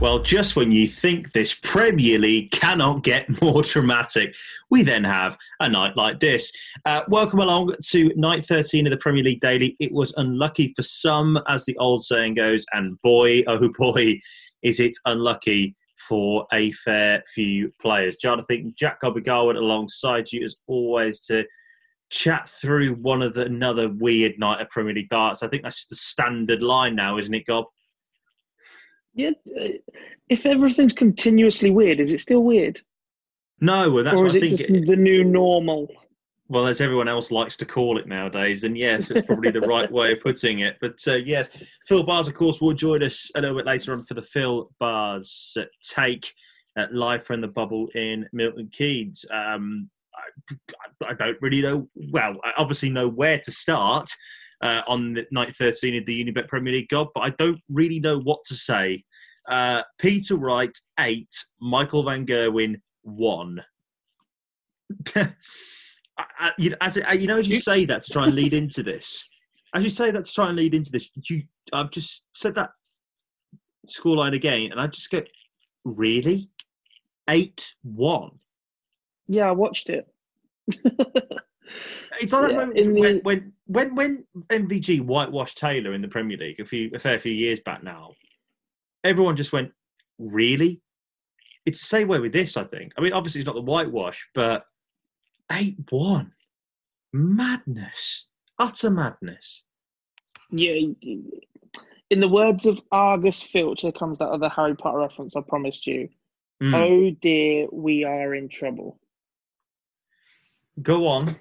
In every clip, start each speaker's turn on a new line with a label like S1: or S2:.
S1: Well, just when you think this Premier League cannot get more dramatic, we then have a night like this. Uh, welcome along to night 13 of the Premier League Daily. It was unlucky for some, as the old saying goes, and boy, oh boy, is it unlucky for a fair few players. Jonathan, Jack Gobby Garwood alongside you as always to chat through one of the another weird night of Premier League darts. I think that's just the standard line now, isn't it, Gob?
S2: Yeah, uh, if everything's continuously weird, is it still weird?
S1: No, well, that's
S2: or
S1: what
S2: is
S1: I
S2: it
S1: think.
S2: just the new normal?
S1: Well, as everyone else likes to call it nowadays, then yes, it's probably the right way of putting it. But uh, yes, Phill Barrs, of course, will join us a little bit later on for the Phill Barrs take uh, live from the bubble in Milton Keynes. Um, I, I, don't really know. Well, I obviously know where to start uh, on the night 13 of the Unibet Premier League God, but I don't really know what to say. Uh, Peter Wright, eight. Michael Van Gerwen, one. I, you, as you know, as you say that to try and lead into this, as you say that to try and lead into this, you, I've just said that scoreline again, and I just go, really, eight one.
S2: Yeah, I watched it.
S1: it's like yeah, when, the... when, when when when MVG whitewashed Taylor in the Premier League a few a fair few years back now. Everyone just went, really? It's the same way with this, I think. I mean, obviously it's not the whitewash, but 8 1. Madness. Utter madness.
S2: Yeah. In the words of Argus Filch, comes that other Harry Potter reference I promised you. Mm. Oh dear, we are in trouble.
S1: Go on.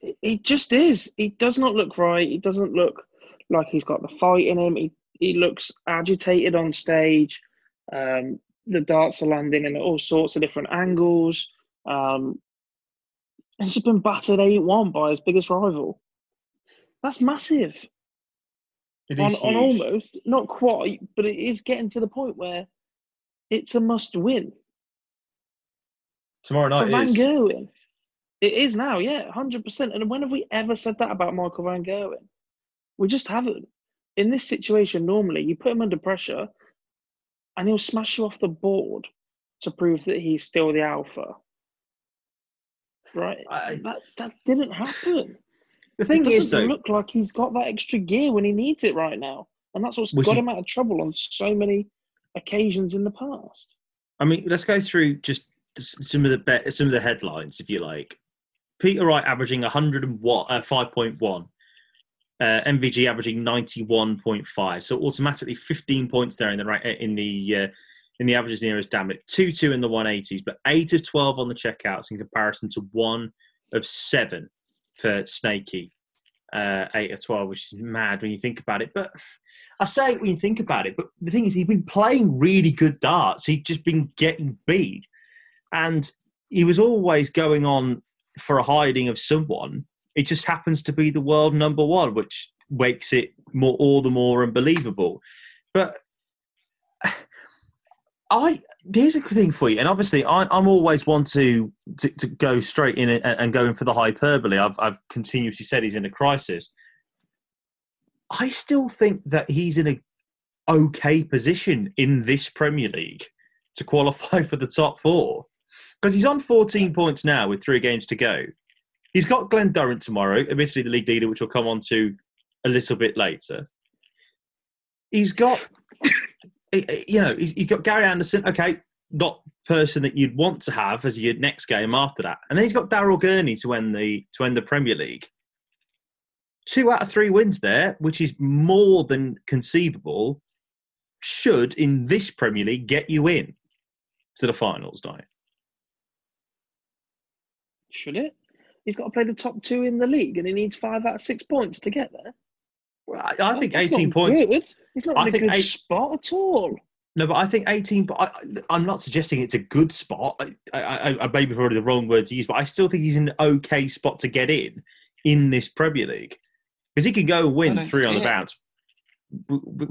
S2: It just is. He does not look right. He doesn't look like he's got the fight in him. He he looks agitated on stage. Um, the darts are landing in all sorts of different angles. Um, and he's been battered 8 1 by his biggest rival. That's massive.
S1: It
S2: on,
S1: is
S2: on almost, not quite, but it is getting to the point where it's a must win.
S1: Tomorrow night
S2: Van
S1: is.
S2: Gerwen. It is now, yeah, 100%. And when have we ever said that about Michael Van Gerwen? We just haven't. In this situation, normally you put him under pressure and he'll smash you off the board to prove that he's still the alpha right? I, that that didn't happen.
S1: The thing
S2: it
S1: is,
S2: though, look like he's got that extra gear when he needs it right now, and that's what's got you, him out of trouble on so many occasions in the past.
S1: I mean, let's go through just some of the some of the headlines, if you like. Peter Wright averaging 105.1, uh, uh, MVG averaging 91.5, so automatically 15 points there in the right in the uh, in the averages nearest damn it. 2 2 in the 180s, but 8 of 12 on the checkouts in comparison to 1 of 7 for Snakey. Uh, 8 of 12, which is mad when you think about it. But I say when you think about it, but the thing is, he's been playing really good darts. He'd just been getting beat. And he was always going on for a hiding of someone. It just happens to be the world number one, which makes it more all the more unbelievable. But I here's a thing for you, and obviously I, am always one to, to, to go straight in and, and go in for the hyperbole. I've I've continuously said he's in a crisis. I still think that he's in a okay position in this Premier League to qualify for the top four because he's on 14 points now with three games to go. He's got Glen Durrant tomorrow, admittedly the league leader, which we'll come on to a little bit later. He's got, you know, he's, he's got Gary Anderson. Okay, not person that you'd want to have as your next game after that, and then he's got Daryl Gurney to end the to end the Premier League. Two out of three wins there, which is more than conceivable, should in this Premier League get you in to the finals, don't?
S2: Should it? He's got to play the top two in the league, and he needs five out of six points to get there.
S1: Well, I, I think
S2: That's
S1: 18
S2: not
S1: points.
S2: Good. He's not
S1: I
S2: in a good
S1: eight-
S2: spot at all.
S1: No, but I think 18. But I, I'm not suggesting it's a good spot. I, I, I maybe probably the wrong word to use, but I still think he's in an okay spot to get in in this Premier League because he can go win three on the
S2: it.
S1: bounce. W- w-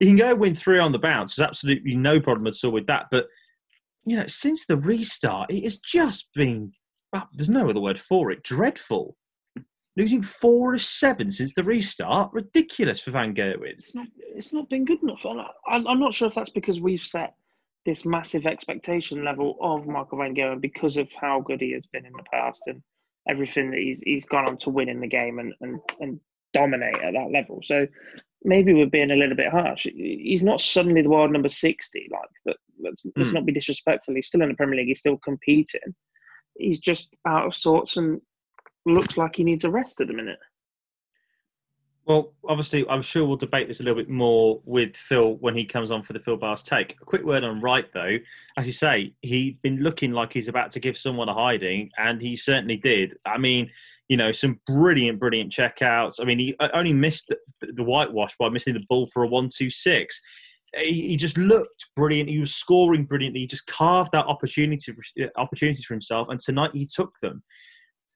S1: He can go win three on the bounce. There's absolutely no problem at all with that. But you know, since the restart, it has just been. Well, there's no other word for it. Dreadful. Losing four of seven since the restart, ridiculous for Van Gerwen.
S2: It's not. It's not been good enough. I'm I'm not sure if that's because we've set this massive expectation level of Michael Van Gerwen because of how good he has been in the past and everything that he's he's gone on to win in the game and and, and dominate at that level. So maybe we're being a little bit harsh. He's not suddenly the world number sixty. Like that. Let's, let's
S1: Hmm.
S2: not be disrespectful. He's still in the Premier League. He's still competing. He's just out of sorts and looks like he needs a rest at the minute.
S1: Well, obviously, I'm sure we'll debate this a little bit more with Phill when he comes on for the Phill Barrs take. A quick word on Wright, though. As you say, he'd been looking like he's about to give someone a hiding, and he certainly did. I mean, you know, some brilliant, brilliant checkouts. I mean, he only missed the, the whitewash by missing the ball for a one-two-six. He, just looked brilliant. He was scoring brilliantly. He just carved out opportunity for, opportunities for himself, and tonight he took them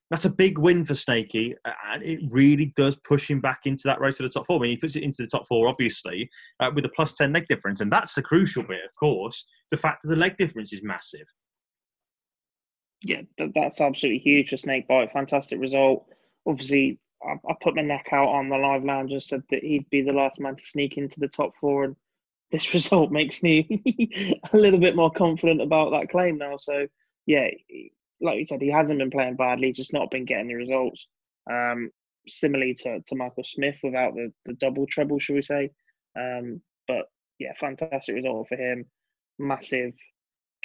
S1: that's a big win for Snakey, and it really does push him back into that race to the top four. I mean, he puts it into the top four, obviously, uh, with a plus 10 leg difference. And that's the crucial bit, of course. The fact that the leg difference is massive.
S2: yeah, that's absolutely huge for Snakebite. Fantastic result. Obviously, I, I put my neck out on the live lounge and said that he'd be the last man to sneak into the top four, and this result makes me a little bit more confident about that claim now. So, yeah, like you said, he hasn't been playing badly, just not been getting the results. Um, similarly to, to Michael Smith without the, the double treble, shall we say. Um, but yeah, fantastic result for him. Massive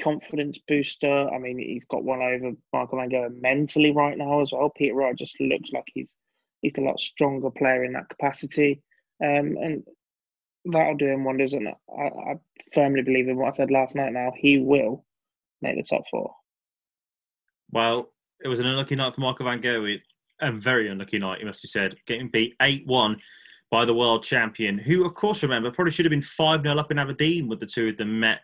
S2: confidence booster. I mean, he's got one over Michael Van Gerwen mentally right now as well. Peter Wright just looks like he's he's a lot stronger player in that capacity, um, and that'll do him wonders. And I, I firmly believe in what I said last night. Now he will make the top four.
S1: Well, it was an unlucky night for Michael Van Gerwen. A very unlucky night, you must have said. Getting beat 8 1 by the world champion, who, of course, remember, probably should have been 5 0 up in Aberdeen with the two of them met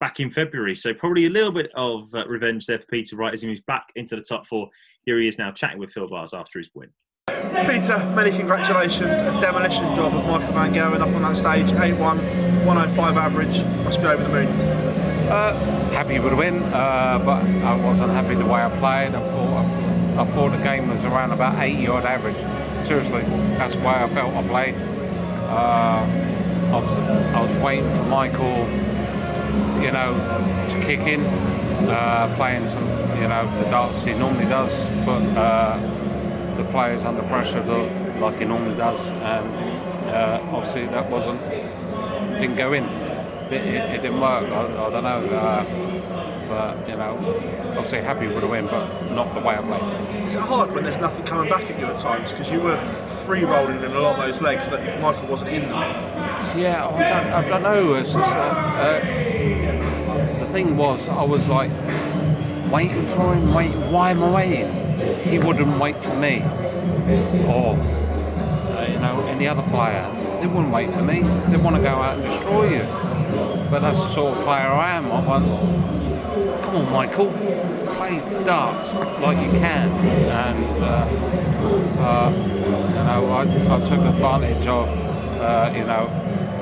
S1: back in February. So, probably a little bit of uh, revenge there for Peter Wright as he moves back into the top four. Here he is now chatting with Phill Barrs after his win.
S3: Peter, many congratulations. A demolition job of Michael Van Gerwen up on that stage. 8 1, 105 average. Must be over the moon.
S4: Uh, happy with the win, uh, but I wasn't happy the way I played. I thought I thought the game was around about 80 odd average. Seriously, that's way I felt I played. Uh, I was I was waiting for Michael, you know, to kick in, uh, playing some, you know, the darts he normally does, but uh, the players under pressure though, like he normally does, and uh, obviously that wasn't didn't go in. It, it, it didn't work. I, I don't know. Uh, but you know, obviously happy with the win, but not the way I played.
S3: Is it hard when there's nothing coming back at you at times? Because you were free rolling in a lot of those legs that Michael wasn't in them.
S4: Yeah, I don't, I don't know. It's just, uh, uh, the thing was, I was like waiting for him. Wait, why am I waiting? He wouldn't wait for me, or uh, you know, any other player. They wouldn't wait for me. They want to go out and destroy you. But that's the sort of player I am. I want, come on, Michael, play darts like you can, and uh, uh, you know, I, I took advantage of, uh, you know,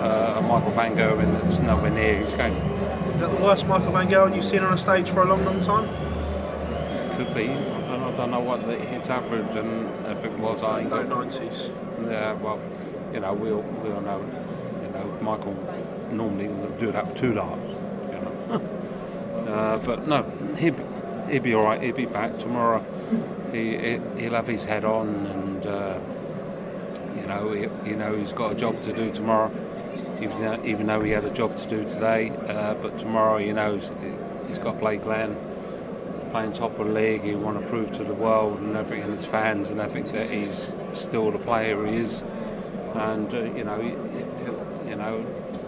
S4: uh, Michael Van Gerwen, and it's nowhere near his game.
S3: Is that the worst Michael Van Gerwen you've seen on a stage for a long, long time?
S4: Could be. I don't, know what the, his average and if it was. I
S3: Low 90s.
S4: Yeah, well, you know, we all, we all know, you know, Michael normally will do that with two darts, you know. uh, but no, be, he'll be all right. He'll be back tomorrow. He, he'll have his head on, and uh, you know, he, you know, he's got a job to do tomorrow. Even though, even though he had a job to do today, uh, but tomorrow, you know, he's got to play Glen playing top of the league. He want to prove to the world and everything, and his fans and everything that he's still the player he is. And uh, you know, you know,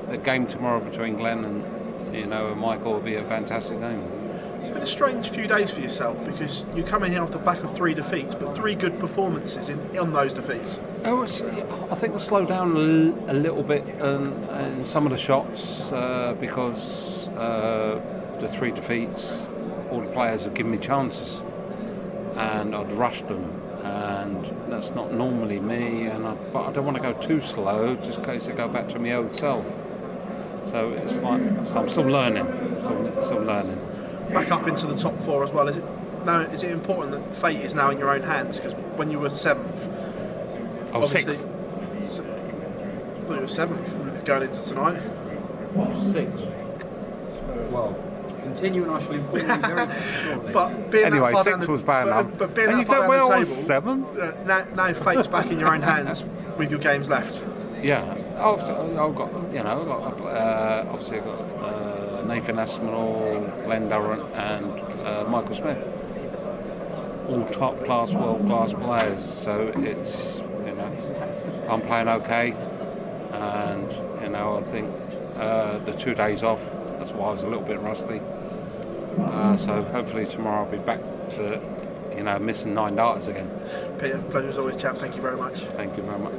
S4: the game tomorrow between Glen and you know and Michael will be a fantastic game.
S3: It's been a strange few days for yourself because you come in here off the back of three defeats, but three good performances in on those defeats.
S4: Oh, I think I slowed down a, little bit in, in some of the shots uh, because uh, the three defeats all the players have given me chances and I'd rush them and that's not normally me and I, but I don't want to go too slow just in case I go back to my old self. So it's like so I'm still learning still, still learning.
S3: Back up into the top four as well is it now is it important that fate is now in your own hands? Because when you were seventh
S4: oh sixth.
S3: I thought you were seventh going into tonight.
S5: Six well continuing, I shall inform you very shortly.
S3: But
S4: anyway, six was bad enough.
S3: But, but being
S4: and you
S3: said
S4: well
S3: I
S4: was seven.
S3: Uh, now, now fate's back in your own hands with your games left.
S4: Yeah, I've got you know, I've got uh, obviously I've got uh, Nathan Aspinall, Glen Durrant, and uh, Michael Smith, all top class, world class players. So it's you know, I'm playing okay, and you know I think uh, the two days off that's why I was a little bit rusty. Uh, so hopefully tomorrow I'll be back to, you know, missing nine darts again.
S3: Peter, pleasure as always, chap. Thank you very much.
S4: Thank you very much.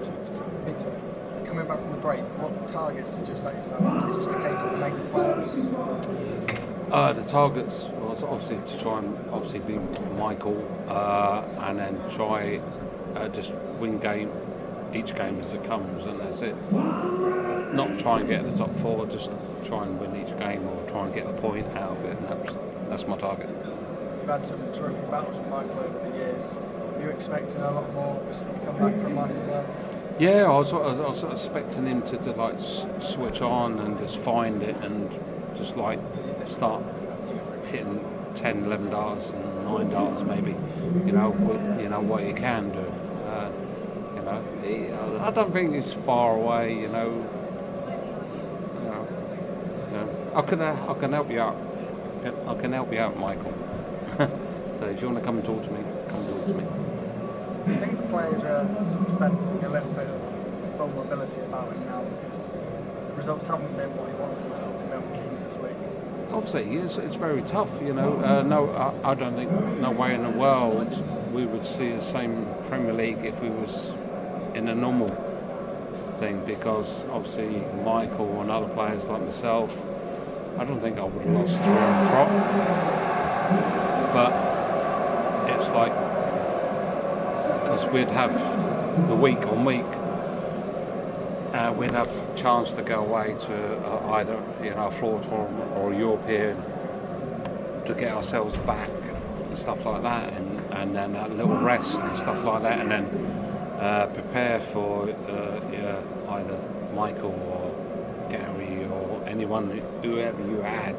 S6: Peter, coming back from the break, what targets did you set yourself? Was it just a case of making players?
S4: Uh, the targets was obviously to try and obviously be Michael, uh, and then try uh, just win game each game as it comes, and that's it. Not try and get in the top four, just try and win each game or try and get a point out of it, and that's, that's my target.
S6: You've had some terrific battles with Michael over the years. Are you expecting a lot more since come back from Michael?
S4: Yeah, I was, I was, expecting him to, to like switch on and just find it and just like start hitting 10, 11 darts and nine darts maybe. You know, you know what he can do. Uh, you know, he, I don't think he's far away. You know, I can, uh, I can help you out. I can help you out, Michael. so if you want to come and talk to me, come talk to me.
S6: Do you think the players are sort of sensing a little bit of vulnerability about him now because the results haven't been what he wanted in Milton Keynes this week?
S4: Obviously, it's, it's very tough. You know, uh, no, I, I, don't think no way in the world we would see the same Premier League if we was in a normal thing because obviously Michael and other players like myself I don't think I would have lost prop. But it's like, because we'd have the week on week, uh, we'd have a chance to go away to uh, either you know a floor tournament or a European to get ourselves back and stuff like that, and, and then a little rest and stuff like that, and then uh, prepare for uh, yeah, either Michael anyone, whoever you had,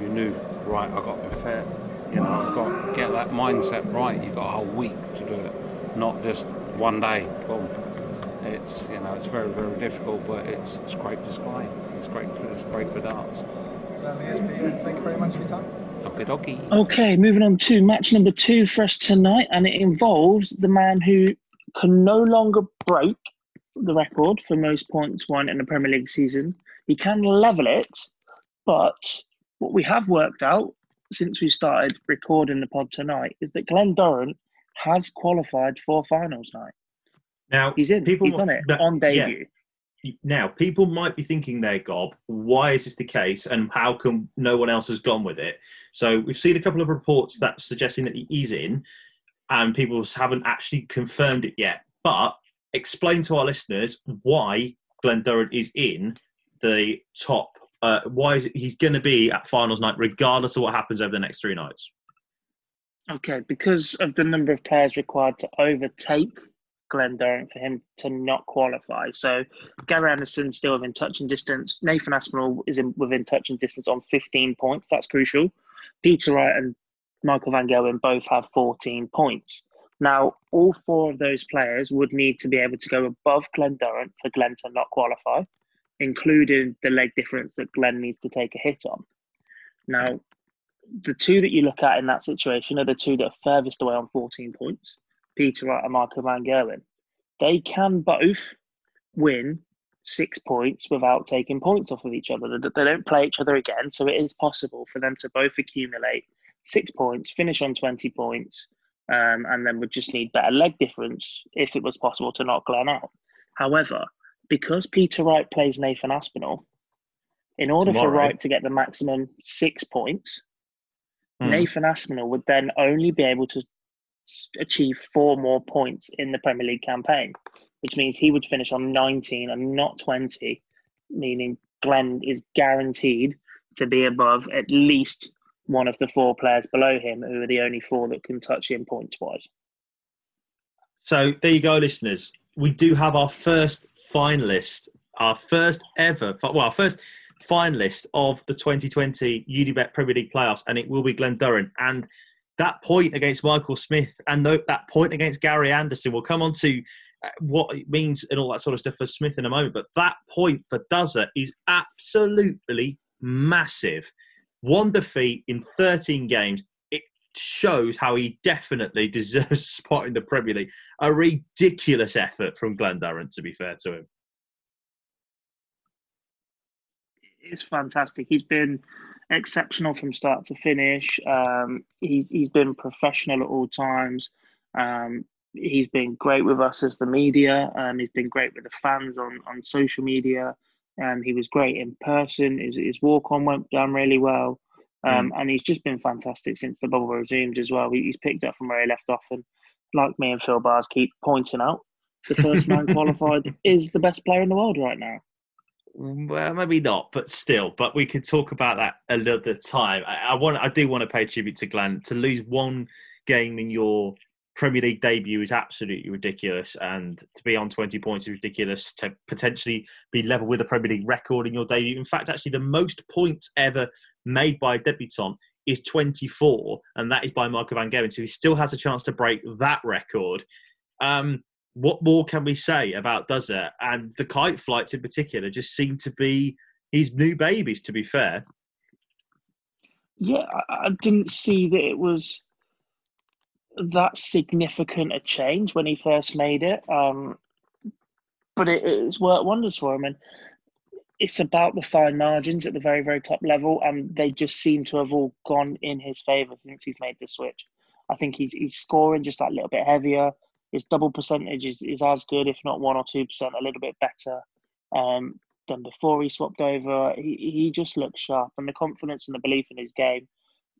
S4: you knew, right, I've got to prepare, you know, I've got to get that mindset right. You've got a whole week to do it, not just one day, boom. It's, you know, it's very, very difficult, but it's, it's great for Sky. It's great for, it's great for darts.
S6: Certainly is, Peter. Thank you very much for your time.
S4: Okay, dokie.
S2: Okay, moving on to match number two for us tonight, and it involves the man who can no longer break the record for most points won in a Premier League season he can level it, but what we have worked out since we started recording the pod tonight is that Glen Durrant has qualified for finals night.
S1: Now
S2: he's in. People, he's done it on debut.
S1: Yeah. Now people might be thinking there, Gob, why is this the case, and how come no one else has gone with it? So we've seen a couple of reports that suggesting that he is in, and people haven't actually confirmed it yet. But explain to our listeners why Glen Durrant is in the top. Uh, why is he's going to be at finals night, regardless of what happens over the next three nights?
S2: Okay, because of the number of players required to overtake Glen Durrant for him to not qualify. So Gary Anderson still within touching distance. Nathan Aspinall is in, within touching distance on 15 points. That's crucial. Peter Wright and Michael Van Gerwen both have 14 points. Now, all four of those players would need to be able to go above Glen Durrant for Glen to not qualify, including the leg difference that Glen needs to take a hit on. Now, the two that you look at in that situation are the two that are furthest away on 14 points, Peter Wright and Michael Van Gerwen. They can both win six points without taking points off of each other. They don't play each other again, so it is possible for them to both accumulate six points, finish on 20 points, um, and then would just need better leg difference if it was possible to knock Glen out. However, because Peter Wright plays Nathan Aspinall, in order Tomorrow. for Wright to get the maximum six points, hmm. Nathan Aspinall would then only be able to achieve four more points in the Premier League campaign, which means he would finish on 19 and not 20, meaning Glen is guaranteed to be above at least one of the four players below him, who are the only four that can touch him points wise.
S1: So there you go, listeners. We do have our first finalist, our first ever, well, our first finalist of the 2020 Unibet Premier League playoffs, and it will be Glen Durrant. And that point against Michael Smith and that point against Gary Anderson, we'll come on to uh, what it means and all that sort of stuff for Smith in a moment. But that point for Duzza is absolutely massive. One defeat in 13 games. Shows how he definitely deserves a spot in the Premier League. A ridiculous effort from Glen Durrant, to be fair to him.
S2: It's fantastic. He's been exceptional from start to finish. Um, he, he's been professional at all times. Um, he's been great with us as the media. Um, he's been great with the fans on, on social media. Um, he was great in person. His, his walk on went down really well. Um, mm. And he's just been fantastic since the bubble resumed as well. He's picked up from where he left off. And like me and Phill Barrs keep pointing out, the first man qualified is the best player in the world right now.
S1: Well, maybe not, but still. But we could talk about that another time. I, I want, I do want to pay tribute to Glen. To lose one game in your Premier League debut is absolutely ridiculous, and to be on 20 points is ridiculous. To potentially be level with a Premier League record in your debut, in fact, actually the most points ever made by a debutant is 24, and that is by Michael Van Gerwen. So he still has a chance to break that record. Um, what more can we say about Duzza? And the kite flights in particular just seem to be his new babies, to be fair.
S2: Yeah, I didn't see that it was that significant a change when he first made it. Um, but it, it's worked wonders for him. And it's about the fine margins at the very, very top level. And they just seem to have all gone in his favour since he's made the switch. I think he's, he's scoring just that little bit heavier. His double percentage is, is as good, if not one or two percent, a little bit better um, than before he swapped over. He, he just looks sharp. And the confidence and the belief in his game,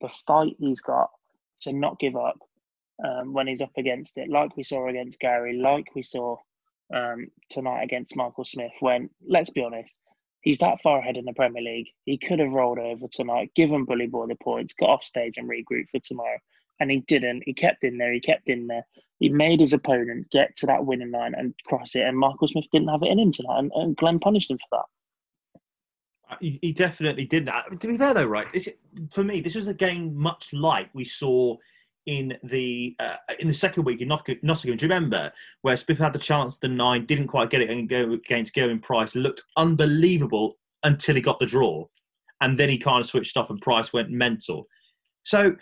S2: the fight he's got to not give up um, when he's up against it, like we saw against Gary, like we saw um, tonight against Michael Smith. When let's be honest, he's that far ahead in the Premier League. He could have rolled over tonight, given Bully Boy the points, got off stage and regrouped for tomorrow, and he didn't. He kept in there. He kept in there. He made his opponent get to that winning line and cross it, and Michael Smith didn't have it in him tonight, and, and Glen punished him for that.
S1: Uh, he, definitely didn't. To be fair, though, right? This, for me, this was a game much like we saw in the uh, in the second week in Nottingham. Do you remember where Smith had the chance, the nine didn't quite get it, and go against Gerwyn Price looked unbelievable until he got the draw, and then he kind of switched off, and Price went mental. So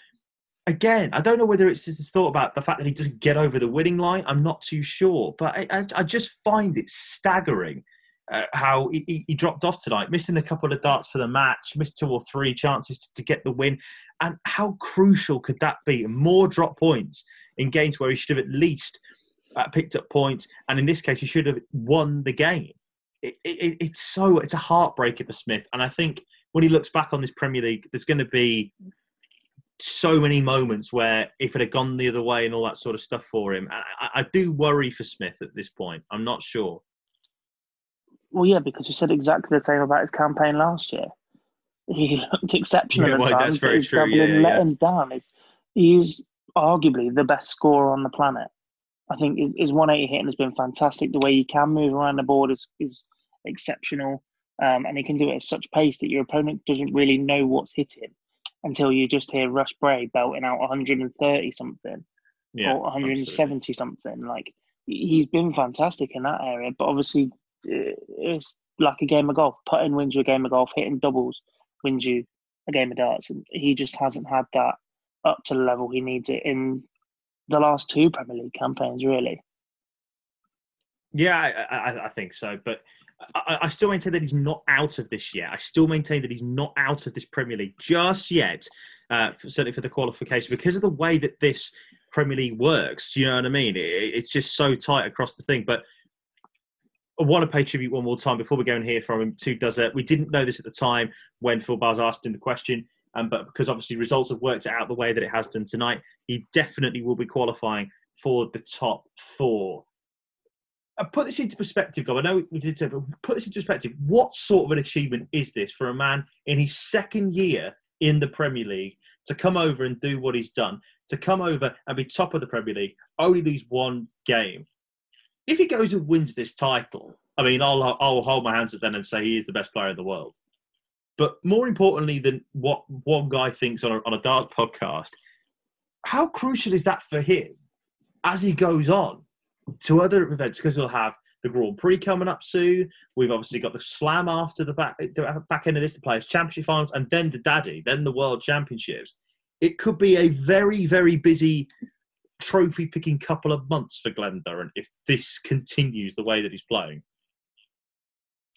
S1: again, I don't know whether it's just thought about the fact that he doesn't get over the winning line. I'm not too sure, but I, I, I just find it staggering uh, how he, he, dropped off tonight, missing a couple of darts for the match, missed two or three chances to, to get the win. And how crucial could that be? More drop points in games where he should have at least uh, picked up points, and in this case, he should have won the game. It, it, it's so it's a heartbreaker for Smith, and I think when he looks back on this Premier League, there's going to be so many moments where if it had gone the other way and all that sort of stuff for him, I, I do worry for Smith at this point. I'm not sure.
S2: Well, yeah, because you said exactly the same about his campaign last year. He looked exceptional yeah, well,
S1: That's very true. Yeah,
S2: let him down. He's, he's arguably the best scorer on the planet. I think his, his 180 hitting has been fantastic. The way he can move around the board is, is exceptional. Um, and he can do it at such pace that your opponent doesn't really know what's hitting until you just hear Russ Bray belting out 130 something
S1: Yeah,
S2: or 170
S1: absolutely.
S2: something. Like he's been fantastic in that area, but obviously it's like a game of golf. Putting wins you a game of golf, hitting doubles wins you a game of darts, and he just hasn't had that up to the level he needs it in the last two Premier League campaigns, really.
S1: Yeah, I, I, I think so. But I, I still maintain that he's not out of this yet. I still maintain that he's not out of this Premier League just yet. Uh, for, certainly for the qualification, because of the way that this Premier League works. Do you know what I mean? It, it's just so tight across the thing. But I want to pay tribute one more time before we go and hear from him to Duzza? We didn't know this at the time when Phill Barrs asked him the question, um, but because obviously results have worked out the way that it has done tonight, he definitely will be qualifying for the top four. I put this into perspective, Gob. I know we did but put this into perspective. What sort of an achievement is this for a man in his second year in the Premier League to come over and do what he's done, to come over and be top of the Premier League, only lose one game? If he goes and wins this title, I mean, I'll, I'll hold my hands up then and say he is the best player in the world. But more importantly than what one guy thinks on a, on a dart podcast, how crucial is that for him as he goes on to other events? Because we'll have the Grand Prix coming up soon. We've obviously got the Slam after the back, the back end of this, the Players' Championship finals, and then the Daddy, then the World Championships. It could be a very, very busy trophy picking couple of months for Glen Durrant if this continues the way that he's playing.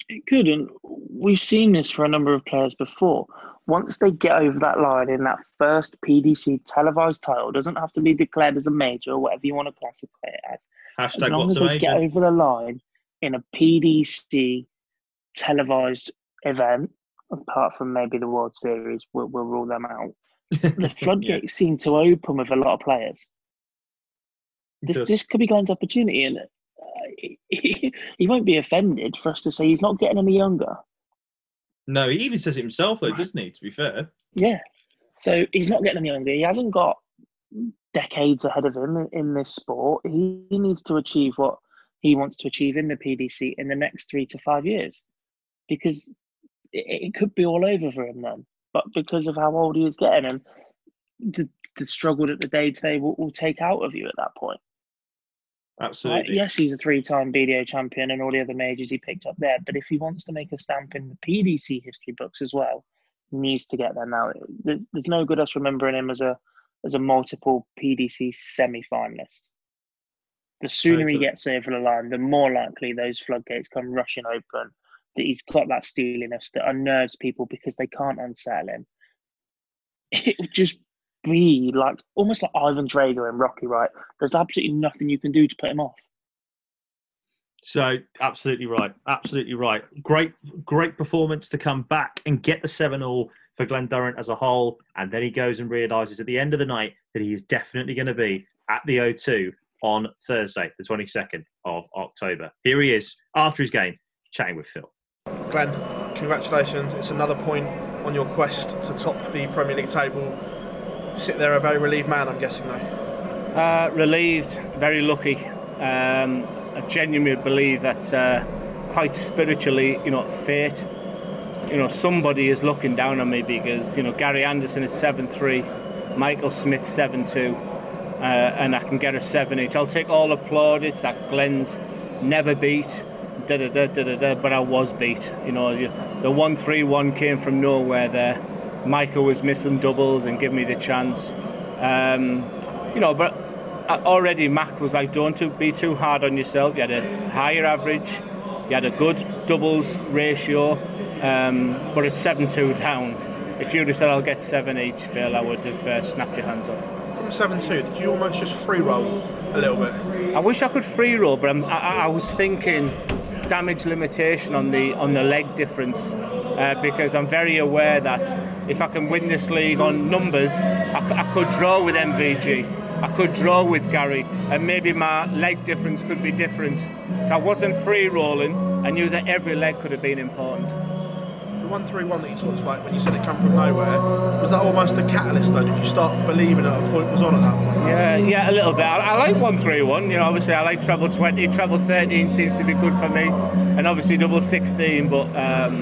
S2: It could, and we've seen this for a number of players before. Once they get over that line in that first PDC televised title, doesn't have to be declared as a major or whatever you want to classify it as. As long as they get over the line in a PDC televised event, apart from maybe the World Series, we'll, we'll rule them out. The
S1: Yeah.
S2: floodgates seem to open with a lot of players. This
S1: does.
S2: this could be Glen's opportunity, and uh, he, he won't be offended for us to say he's not getting any younger.
S1: No, he even says it himself, though, doesn't he? To be fair,
S2: Yeah. So he's not getting any younger. He hasn't got decades ahead of him in, in this sport. He, he needs to achieve what he wants to achieve in the PDC in the next three to five years because it, it could be all over for him then. But because of how old he is getting and the, the struggle that the day to day will, will take out of you at that point.
S1: Absolutely.
S2: Yes, he's a three-time BDO champion and all the other majors he picked up there. But if he wants to make a stamp in the PDC history books as well, he needs to get there now. There's, no good us remembering him as a as a multiple PDC semi-finalist. The sooner he gets over the line, the more likely those floodgates come rushing open. That he's got that steeliness that unnerves people because they can't unsettle him. It just be like almost like Ivan Drago in Rocky, right? There's absolutely nothing you can do to put him off.
S1: So absolutely right, absolutely right. Great, great performance to come back and get the seven all for Glen Durrant as a whole, and then he goes and realises at the end of the night that he is definitely going to be at the O2 on Thursday, the twenty second of October. Here he is after his game, chatting with Phill.
S3: Glen, congratulations. It's another point on your quest to top the Premier League table. Sit there a very relieved man, I'm guessing, though.
S7: Uh, relieved, very lucky. Um, I genuinely believe that uh, quite spiritually, you know, fate, you know, somebody is looking down on me because, you know, Gary Anderson is 7 3, Michael Smith 7 2, uh, and I can get a 7 each. I'll take all the plaudits that Glen's never beat. Da, da, da, da, da, da, but I was beat. You know, the 1 3 1 came from nowhere there. Michael was missing doubles and giving me the chance. Um, you know, but uh, already Mac was like, don't be too hard on yourself. You had a higher average, you had a good doubles ratio, um, but it's 7 2 down. If you'd have said I'll get 7 each, Phill, I would have uh, snapped your hands off.
S3: From 7 2, did you almost just free roll a little bit?
S7: I wish I could free roll, but I I was thinking damage limitation on the on the leg difference uh, because I'm very aware that if I can win this league on numbers, I could draw with MVG, I could draw with Gary, and maybe my leg difference could be different. So I wasn't free rolling. I knew that every leg could have been important.
S3: the one three one that you talked about when you said it come from nowhere, was that almost a catalyst though? Did you start believing that a point was on at that point?
S7: Yeah, yeah, a little bit. I, I like one three one. You know, obviously I like treble twenty, treble thirteen seems to be good for me, and obviously double sixteen. But um,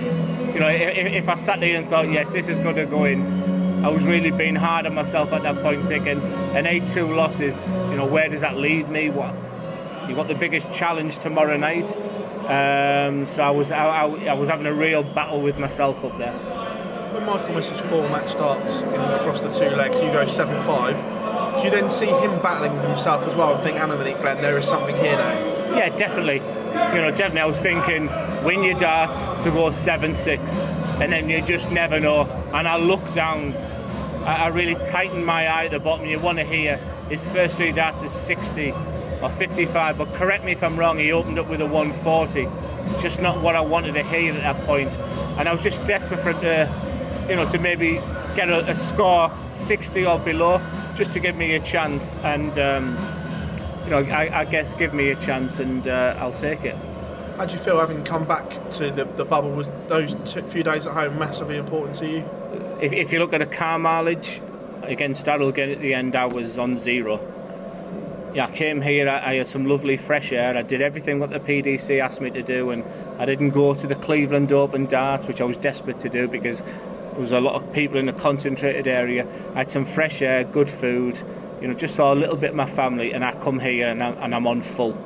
S7: know, if, if I sat there and thought, yes, this is going to go in, I was really being hard on myself at that point, thinking an eight two loss is, you know, where does that lead me? What you got the biggest challenge tomorrow night. Um, so I was I, I, I, was having a real battle with myself up there.
S3: When Michael misses four match starts in, across the two legs, you go seven five. Do you then see him battling with himself as well and think, on a Glen, there is something here now?
S7: Yeah, definitely. You know, definitely. I was thinking, win your darts to go seven six, and then you just never know. And I look down. I, I really tightened my eye at the bottom. You want to hear his first three darts is 60 or 55, but correct me if I'm wrong, he opened up with a 140. Just not what I wanted to hear at that point. And I was just desperate for uh, you know, to maybe get a, a, score 60 or below, just to give me a chance. And, um, you know, I, I, guess give me a chance and uh, I'll take it.
S3: How do you feel having come back to the, the bubble? Was those two, few days at home massively important to you?
S7: If, if you look at a car mileage, against Daryl at the end, I was on zero yeah, I came here, I, I, had some lovely fresh air. I did everything what the PDC asked me to do, and I didn't go to the Cleveland Open darts, which I was desperate to do because there was a lot of people in a concentrated area. I had some fresh air, good food, you know, just saw a little bit of my family, and I come here and, I, and I'm on full.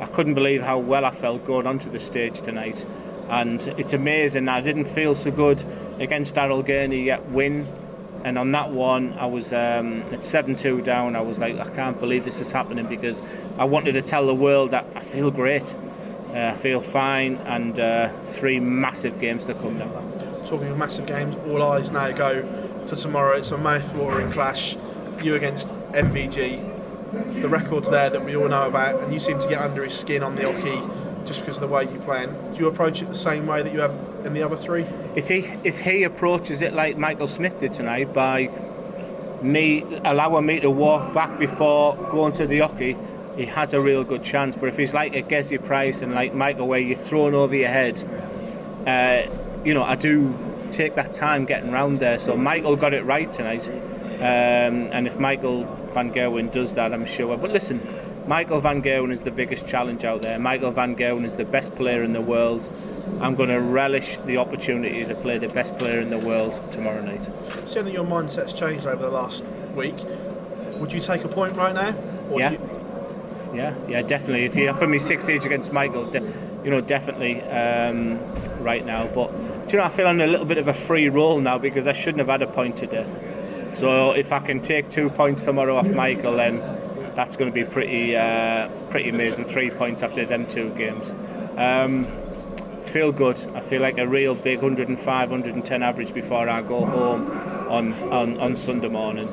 S7: I couldn't believe how well I felt going onto the stage tonight, and it's amazing. I didn't feel so good against Daryl Gurney yet win and on that one, I was um, at 7 2 down. I was like, I can't believe this is happening because I wanted to tell the world that I feel great, uh, I feel fine, and uh, three massive games to come now.
S3: Talking of massive games, all eyes now go to tomorrow. It's a mouth-watering clash. You against MVG. The records there that we all know about, and you seem to get under his skin on the oche just because of the way you play. Do you approach it the same way that you have in the other three?
S7: If he if he approaches it like Michael Smith did tonight by me allowing me to walk back before going to the oche, he has a real good chance. But if he's like a Gezi Price and like Michael, where you're thrown over your head, uh, you know, I do take that time getting round there. So Michael got it right tonight, um, and if Michael Van Gerwen does that, I'm sure. But listen Michael Van Gerwen is the biggest challenge out there. Michael Van Gerwen is the best player in the world. I'm going to relish the opportunity to play the best player in the world tomorrow night.
S3: Seeing that your mindset's changed over the last week, would you take a point right now?
S7: yeah. You... Yeah, yeah, definitely. If you offer me six each against Michael, de- you know, definitely um, right now. But do you know, I feel on a little bit of a free roll now because I shouldn't have had a point today. So if I can take two points tomorrow off Michael, then that's going to be pretty uh, pretty amazing. Three points after them two games. Um, feel good. I feel like a real big 105, 110 average before I go home on, on, on Sunday morning.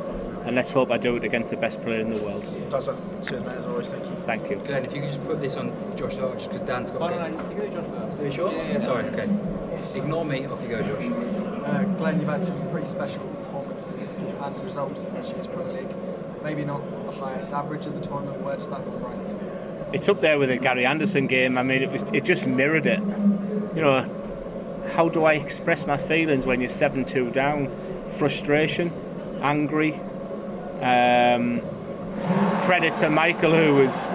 S7: And let's hope I do it against the best player in the world.
S3: Duzza? Cheers, mate, as always. Thank you.
S7: Thank you.
S8: Glen, if you could just put this on Josh just because Dan's got.
S6: Oh, no, no, you go, Josh. Are you sure?
S8: Yeah, yeah, sorry. Okay. Ignore me. Off you go, Josh.
S6: Uh, Glen, you've had some pretty special performances and results in this year's Premier League maybe not the highest average of the tournament. Where does that rank?
S7: It's up there with the Gary Anderson game. I mean, it was it just mirrored it. You know, how do I express my feelings when you're seven two down? Frustration, angry. Um, credit to Michael, who was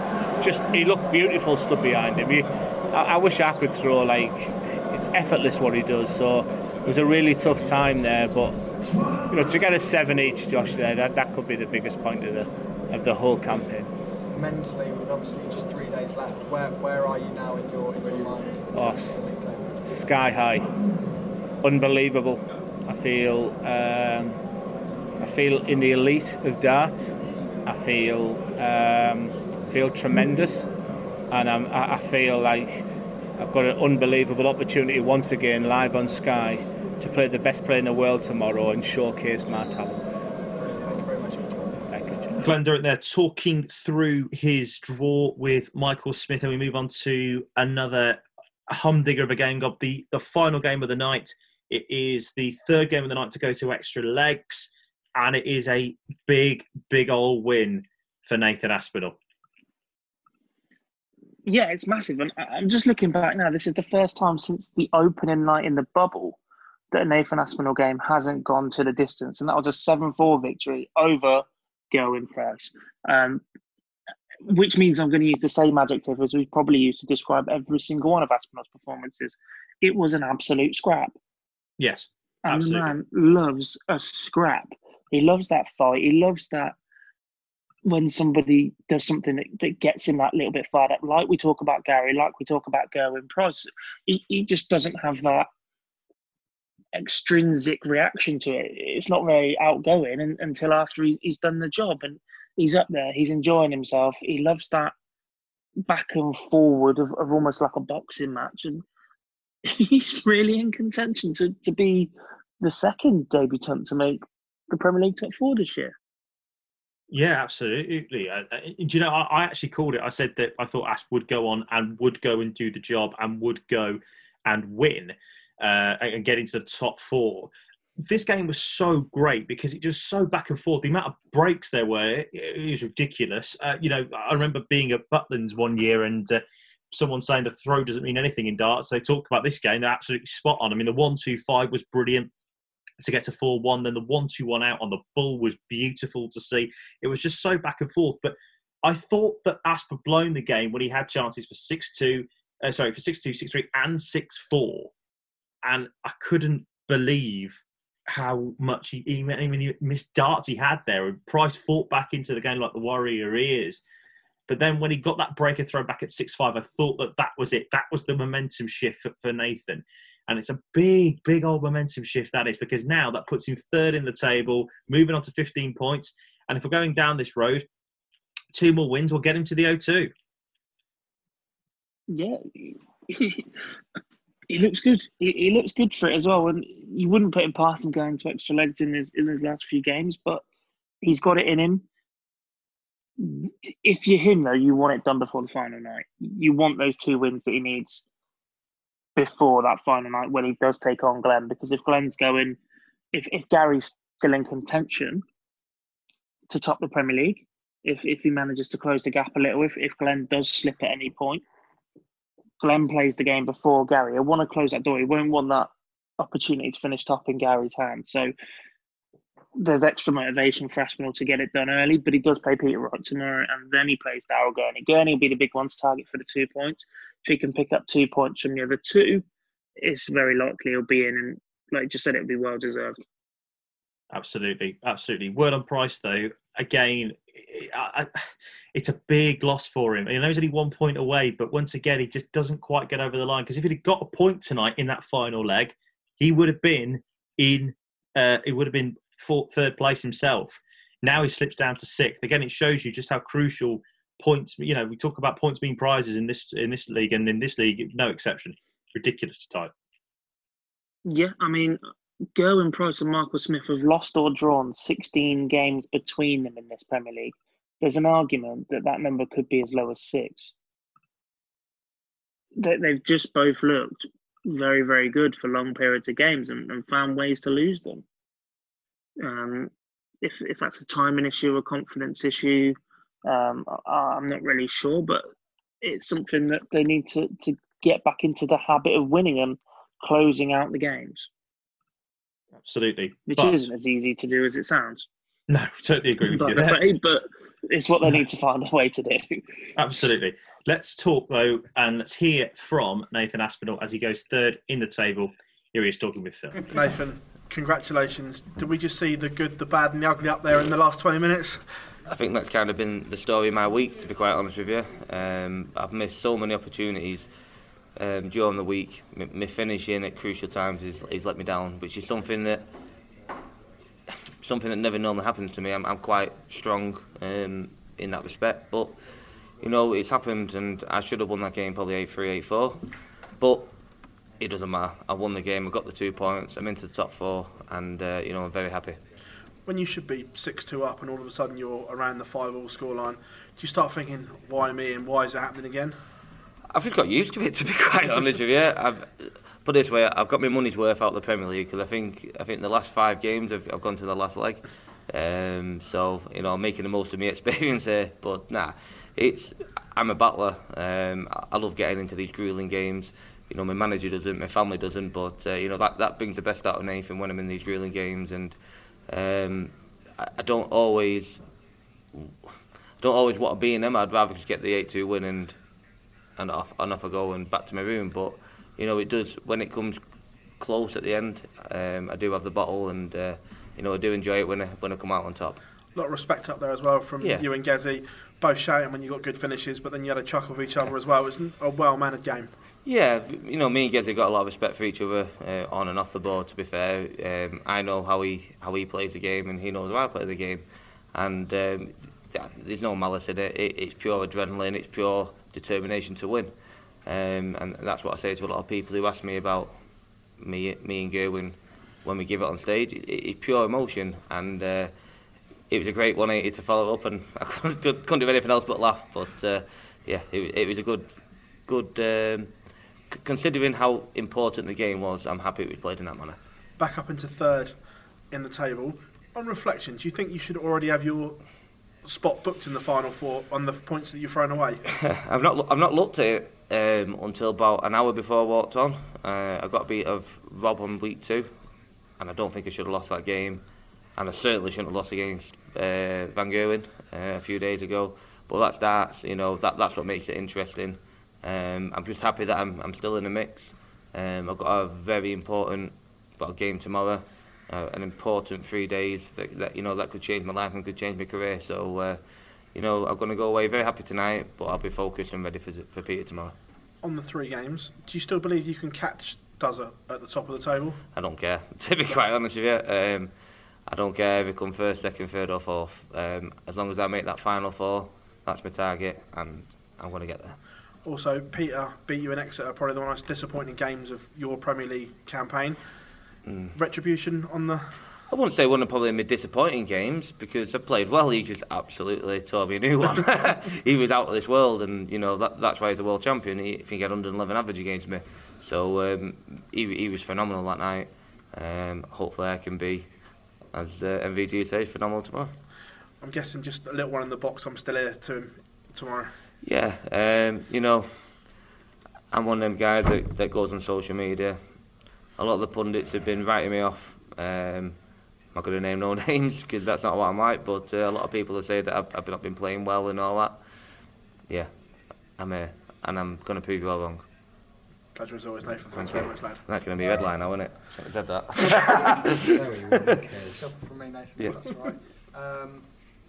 S7: just he looked beautiful stood behind him. He, I, I wish I could throw like it's effortless what he does. So it was a really tough time there, but you know, to get a seven each, Josh, there, that, that could be the biggest point of the of the whole campaign.
S6: Mentally, with obviously just three days left, where where are you now in your in your mind?
S7: Oh, sky high, unbelievable. I feel um, I feel in the elite of darts. I feel um, feel tremendous, and I'm, I feel like I've got an unbelievable opportunity once again live on Sky to play the best player in the world tomorrow and showcase my talents. Thank you,
S1: Glen Durrant there talking through his draw with Michael Smith, and we move on to another humdinger of a game. Got the the final game of the night. It is the third game of the night to go to extra legs, and it is a big, big old win for Nathan Aspinall.
S2: Yeah, it's massive, and I'm just looking back now. This is the first time since the opening night in the bubble that a Nathan Aspinall game hasn't gone to the distance, and that was a 7 4 victory over Gerwyn Price. Um, which means I'm going to use the same adjective as we probably used to describe every single one of Aspinall's performances. It was an absolute scrap.
S1: Yes,
S2: And
S1: absolutely.
S2: the man loves a scrap. He loves that fight. He loves that when somebody does something that, that gets him that little bit fired up, like we talk about Gary, like we talk about Gerwyn Price. He, he just doesn't have that extrinsic reaction to it. It's not very outgoing and, until after he's, he's done the job and he's up there, he's enjoying himself. He loves that back and forward of, of almost like a boxing match. And he's really in contention to, to be the second debutant to make the Premier League top four this year.
S1: Yeah, absolutely. Uh, uh, do you know, I, I actually called it. I said that I thought Asp would go on and would go and do the job and would go and win uh, and get into the top four. This game was so great because it just so back and forth. The amount of breaks there were, it, was ridiculous. Uh, you know, I remember being at Butlins one year and uh, someone saying the throw doesn't mean anything in darts. They talk about this game, they're absolutely spot on. I mean, the one two five was brilliant to get to 4 1. Then the 1 2 1 out on the bull was beautiful to see. It was just so back and forth. But I thought that Asper blown the game when he had chances for 6 2, uh, sorry, for 6 2, 6 3, and 6 4. And I couldn't believe how much he, he, I he missed darts he had there. And Price fought back into the game like the warrior he is. But then when he got that breaker throw back at 6 5, I thought that that was it. That was the momentum shift for, for Nathan. And it's a big, big old momentum shift that is because now that puts him third in the table, moving on to 15 points. And if we're going down this road, two more wins will get him to the O2.
S2: Yeah, he looks good. He, he, looks good for it as well. And you wouldn't put him past him going to extra legs in his in his last few games, but he's got it in him. If you're him though, you want it done before the final night. You want those two wins that he needs before that final night when he does take on Glen. Because if Glen's going, if if Gary's still in contention to top the Premier League, if if he manages to close the gap a little, if if Glen does slip at any point, Glen plays the game before Gary. I want to close that door. He won't want that opportunity to finish top in Gary's hands. So there's extra motivation for Aspinall to get it done early, but he does play Peter Wright tomorrow, and then he plays Daryl Gurney. Gurney will be the big one to target for the two points. If he can pick up two points from the other two, it's very likely he'll be in, and like you just said, it'll be well deserved.
S1: Absolutely, absolutely. Word on Price though, again, I, it's a big loss for him. I know he's only one point away, but once again, he just doesn't quite get over the line. Because if he'd got a point tonight in that final leg, he would have been in. Uh, it would have been third place himself. Now he slips down to sixth. Again, it shows you just how crucial points. You know, we talk about points being prizes in this in this league, and in this league, no exception. Ridiculous type.
S2: Yeah, I mean, Gerwyn Price and Michael Smith have lost or drawn 16 games between them in this Premier League. There's an argument that that number could be as low as six. They, they've just both looked very, very good for long periods of games and, and found ways to lose them. Um, if if that's a timing issue, a confidence issue, um, I, I'm not really sure, but it's something that they need to, to get back into the habit of winning and closing out the games.
S1: Absolutely.
S2: Which
S1: But-
S2: isn't as easy to do as it sounds.
S1: No, totally agree with
S2: But,
S1: you there.
S2: but, but it's what they need to find a way to do.
S1: Absolutely. Let's talk though, and let's hear from Nathan Aspinall as he goes third in the table. Here he is talking with Phill.
S3: Nathan, congratulations. Did we just see the good, the bad, and the ugly up there in the last 20 minutes?
S9: I think that's kind of been the story of my week, to be quite honest with you. Um, I've missed so many opportunities um, during the week. My finishing at crucial times has, has let me down, which is something that something that never normally happens to me. I'm, I'm quite strong um, in that respect, but you know it's happened, and I should have won that game probably 8-3, 8-4, but it doesn't matter. I won the game. I got the two points. I'm into the top four, and uh, you know I'm very happy.
S3: When you should be 6 2 up and all of a sudden you're around the 5 all scoreline, do you start thinking, why me and why is it happening again?
S9: I've just got used to it, to be quite honest with you. I've put it this way, I've got my money's worth out of the Premier League because I think I think the last five games I've, I've gone to the last leg. Um, so you know, I'm making the most of my experience here. But nah, it's I'm a battler. Um, I, love getting into these grueling games. you know, my manager doesn't, my family doesn't, but uh, you know that that brings the best out of Nathan when I'm in these grueling games, and um, I, I don't always, I don't always want to be in them. I'd rather just get the eight-two win and and off and off I go and back to my room. But you know, it does when it comes close at the end. Um, I do have the bottle, and uh, you know, I do enjoy it when I when I come out on top.
S3: A lot of respect up there as well from
S9: Yeah.
S3: you and Gezzy, both shouting when you got good finishes, but then you had a chuckle with each other as well. It was a well-mannered game.
S9: Yeah, you know, me and Gezzy got a lot of respect for each other uh, on and off the board. To be fair, um, I know how he how he plays the game, and he knows how I play the game. And um, th- there's no malice in it. it. It's pure adrenaline. It's pure determination to win. Um, and that's what I say to a lot of people who ask me about me, me and Gerwyn when we give it on stage. It, it's pure emotion, and uh, it was a great 180 to follow up, and I couldn't do, anything else but laugh. But uh, yeah, it, it was a good, good. Um, c- considering how important the game was, I'm happy was played in that manner.
S3: Back up into third in the table. On reflection, do you think you should already have your spot booked in the final four on the points that you've thrown away?
S9: I've not I've not looked at it um, until about an hour before I walked on. Uh, I got a beat of Rob on week two, and I don't think I should have lost that game. And I certainly shouldn't have lost against uh, Van Gerwen uh, a few days ago. But that's darts, you know. That that's what makes it interesting. Um, I'm just happy that I'm I'm still in the mix. Um, I've got a very important got a game tomorrow, uh, an important three days that, that you know that could change my life and could change my career. So. Uh, you know, I'm going to go away very happy tonight, but I'll be focused and ready for, for Peter tomorrow.
S3: On the three games, do you still believe you can catch Duzza at the top of the table?
S9: I don't care, to be quite honest with you. Um, I don't care if it come first, second, third, or fourth. Um, as long as I make that final four, that's my target, and I'm going to get there.
S3: Also, Peter beat you in Exeter, probably the most disappointing games of your Premier League campaign.
S9: Mm.
S3: Retribution on the.
S9: I wouldn't say one of probably my disappointing games because I played well. He just absolutely tore me a new one. he was out of this world, and you know that, that's why he's the world champion. He, if he get 111 average against me, so um, he, he was phenomenal that night. Um, hopefully, I can be, as uh, MVG says, phenomenal tomorrow.
S3: I'm guessing just a little one in the box. I'm still here to him tomorrow.
S9: Yeah, um, you know, I'm one of them guys that, that goes on social media. A lot of the pundits have been writing me off. Um, I'm not going to name no names because that's not what I'm like, but uh, a lot of people have said that I've, I've not been playing well and all that. Yeah, I'm here, and I'm going to prove you all wrong.
S3: Pleasure as always, Nathan. Thanks very much, lad.
S9: That's going to be a headline now, isn't it? Shouldn't said that.
S6: Very well, who from me, Nathan,
S9: Yeah.
S6: that's all right. Um,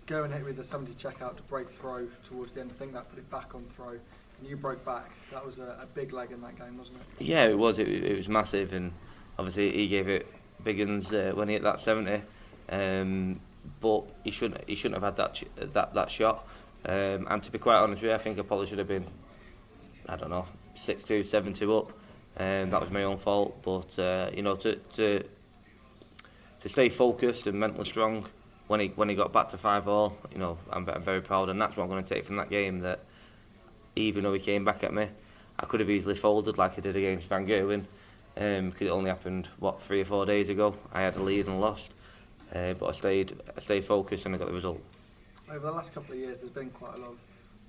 S6: going hit with the 70 checkout to break throw towards the end. I think that put it back on throw. And you broke back. That was a, a big leg in that game, wasn't it?
S9: Yeah, it was. It, it was massive, and obviously he gave it Biggins uh, when he hit that seventy. Um, but he shouldn't. He shouldn't have had that ch- that that shot. Um, and to be quite honest with you, I think probably should have been. I don't know, six two, seven two up. Um, that was my own fault. But uh, you know, to to to stay focused and mentally strong when he when he got back to five all, you know, I'm, I'm very proud, and that's what I'm going to take from that game. That even though he came back at me, I could have easily folded like I did against Van Gerwen, um, because it only happened what three or four days ago. I had a lead and lost, uh, but I stayed I stayed focused and I got the result.
S6: Over the last couple of years, there's been quite a lot of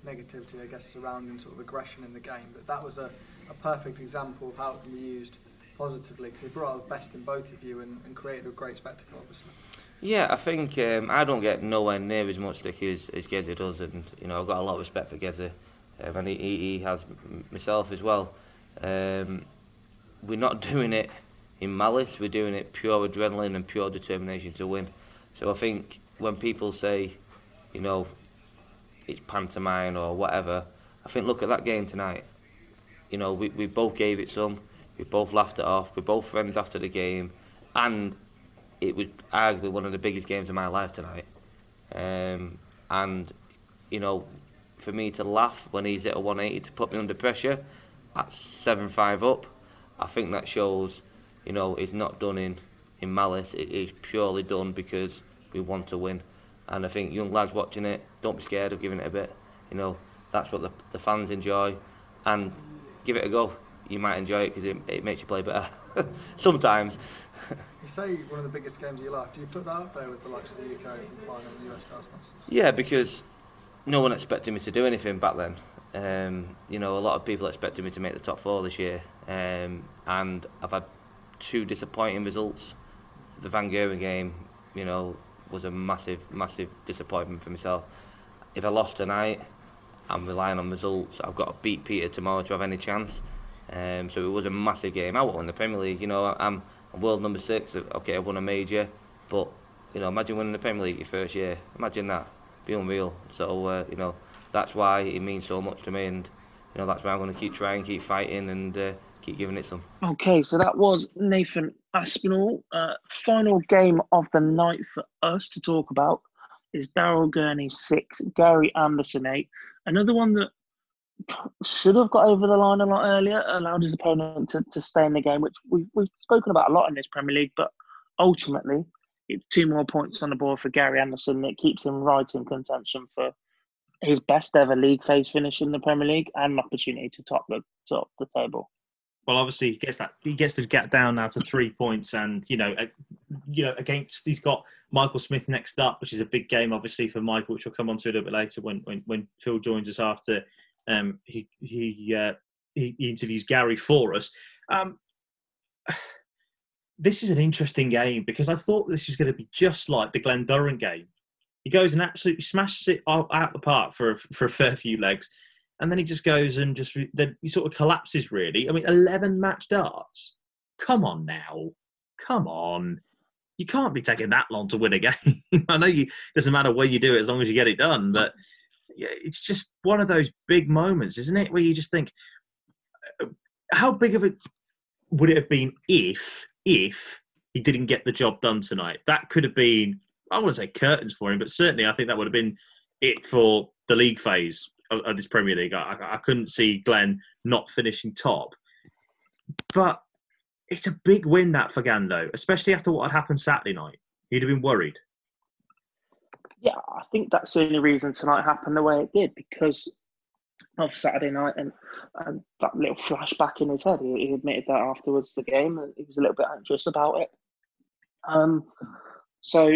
S6: negativity, I guess, surrounding sort of aggression in the game. But that was a, a perfect example of how it can be used positively because it brought out the best in both of you and, and created a great spectacle, obviously.
S9: Yeah, I think um, I don't get nowhere near as much stick as, as Gezzy does, and you know I've got a lot of respect for Gezzy, um, and he, he, he has myself as well. Um, we're not doing it in malice; we're doing it pure adrenaline and pure determination to win. So I think when people say, you know, it's pantomime or whatever, I think look at that game tonight. You know, we, we both gave it some, we both laughed it off, we're both friends after the game, and it was arguably one of the biggest games of my life tonight. Um, and, you know, for me to laugh when he's at a 180 to put me under pressure at 7 5 up, I think that shows, you know, it's not done in, in malice, it is purely done because we want to win. And I think young lads watching it, don't be scared of giving it a bit. You know, that's what the, the fans enjoy. And give it a go. You might enjoy it because it, it makes you play better. Sometimes.
S6: You say one of the biggest games of your life. Do you put that up there with the likes of the UK final and the US Darts Masters?
S9: Yeah, because no one expected me to do anything back then. Um, you know, a lot of people expected me to make the top four this year, um, and I've had two disappointing results. The Van Gogh game, you know, was a massive, massive disappointment for myself. If I lost tonight, I'm relying on results. I've got to beat Peter tomorrow to have any chance. Um, so it was a massive game. I won the Premier League. You know, I'm, I'm world number six. Okay, I won a major, but you know, imagine winning the Premier League your first year. Imagine that. Be unreal. So uh, you know, that's why it means so much to me, and you know, that's why I'm going to keep trying, keep fighting, and uh, keep giving it some.
S2: Okay, so that was Nathan Aspinall. Uh, final game of the night for us to talk about is Daryl Gurney six, Gary Anderson eight. Another one that should have got over the line a lot earlier, allowed his opponent to, to stay in the game, which we've, we've spoken about a lot in this Premier League, but ultimately it's two more points on the board for Gary Anderson. It keeps him right in contention for his best ever league phase finish in the Premier League and an opportunity to top the top the table.
S1: Well, obviously he gets that he gets to get down now to three points, and you know, you know, against he's got Michael Smith next up, which is a big game, obviously for Michael, which we'll come on to a little bit later when when, when Phill joins us after um, he he, uh, he interviews Gary for us. Um, this is an interesting game because I thought this was going to be just like the Glen Durrant game. He goes and absolutely smashes it out, the park for a, for a fair few legs, and then he just goes and just then he sort of collapses. Really, I mean, eleven match darts. Come on now, come on. You can't be taking that long to win a game. I know you doesn't matter where you do it as long as you get it done, but it's just one of those big moments, isn't it? Where you just think, uh, how big of it would it have been if if he didn't get the job done tonight? That could have been I wouldn't say curtains for him, but certainly I think that would have been it for the league phase of, of this Premier League. I, I couldn't see Glen not finishing top, but it's a big win that for Gando, especially after what had happened Saturday night. He'd have been worried
S2: yeah, I think that's the only reason tonight happened the way it did because of Saturday night and, and that little flashback in his head. He, he admitted that afterwards the game and he was a little bit anxious about it. Um, so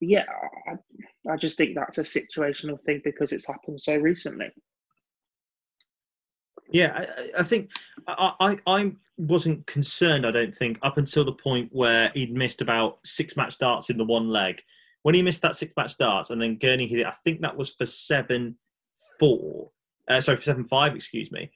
S2: yeah, I, I just think that's a situational thing because it's happened so recently.
S1: Yeah, I, I think I, I, I wasn't concerned. I don't think up until the point where he'd missed about six match darts in the one leg, when he missed that six match starts and then Gurney hit it, I think that was for seven four. Uh, sorry, for seven five, excuse me.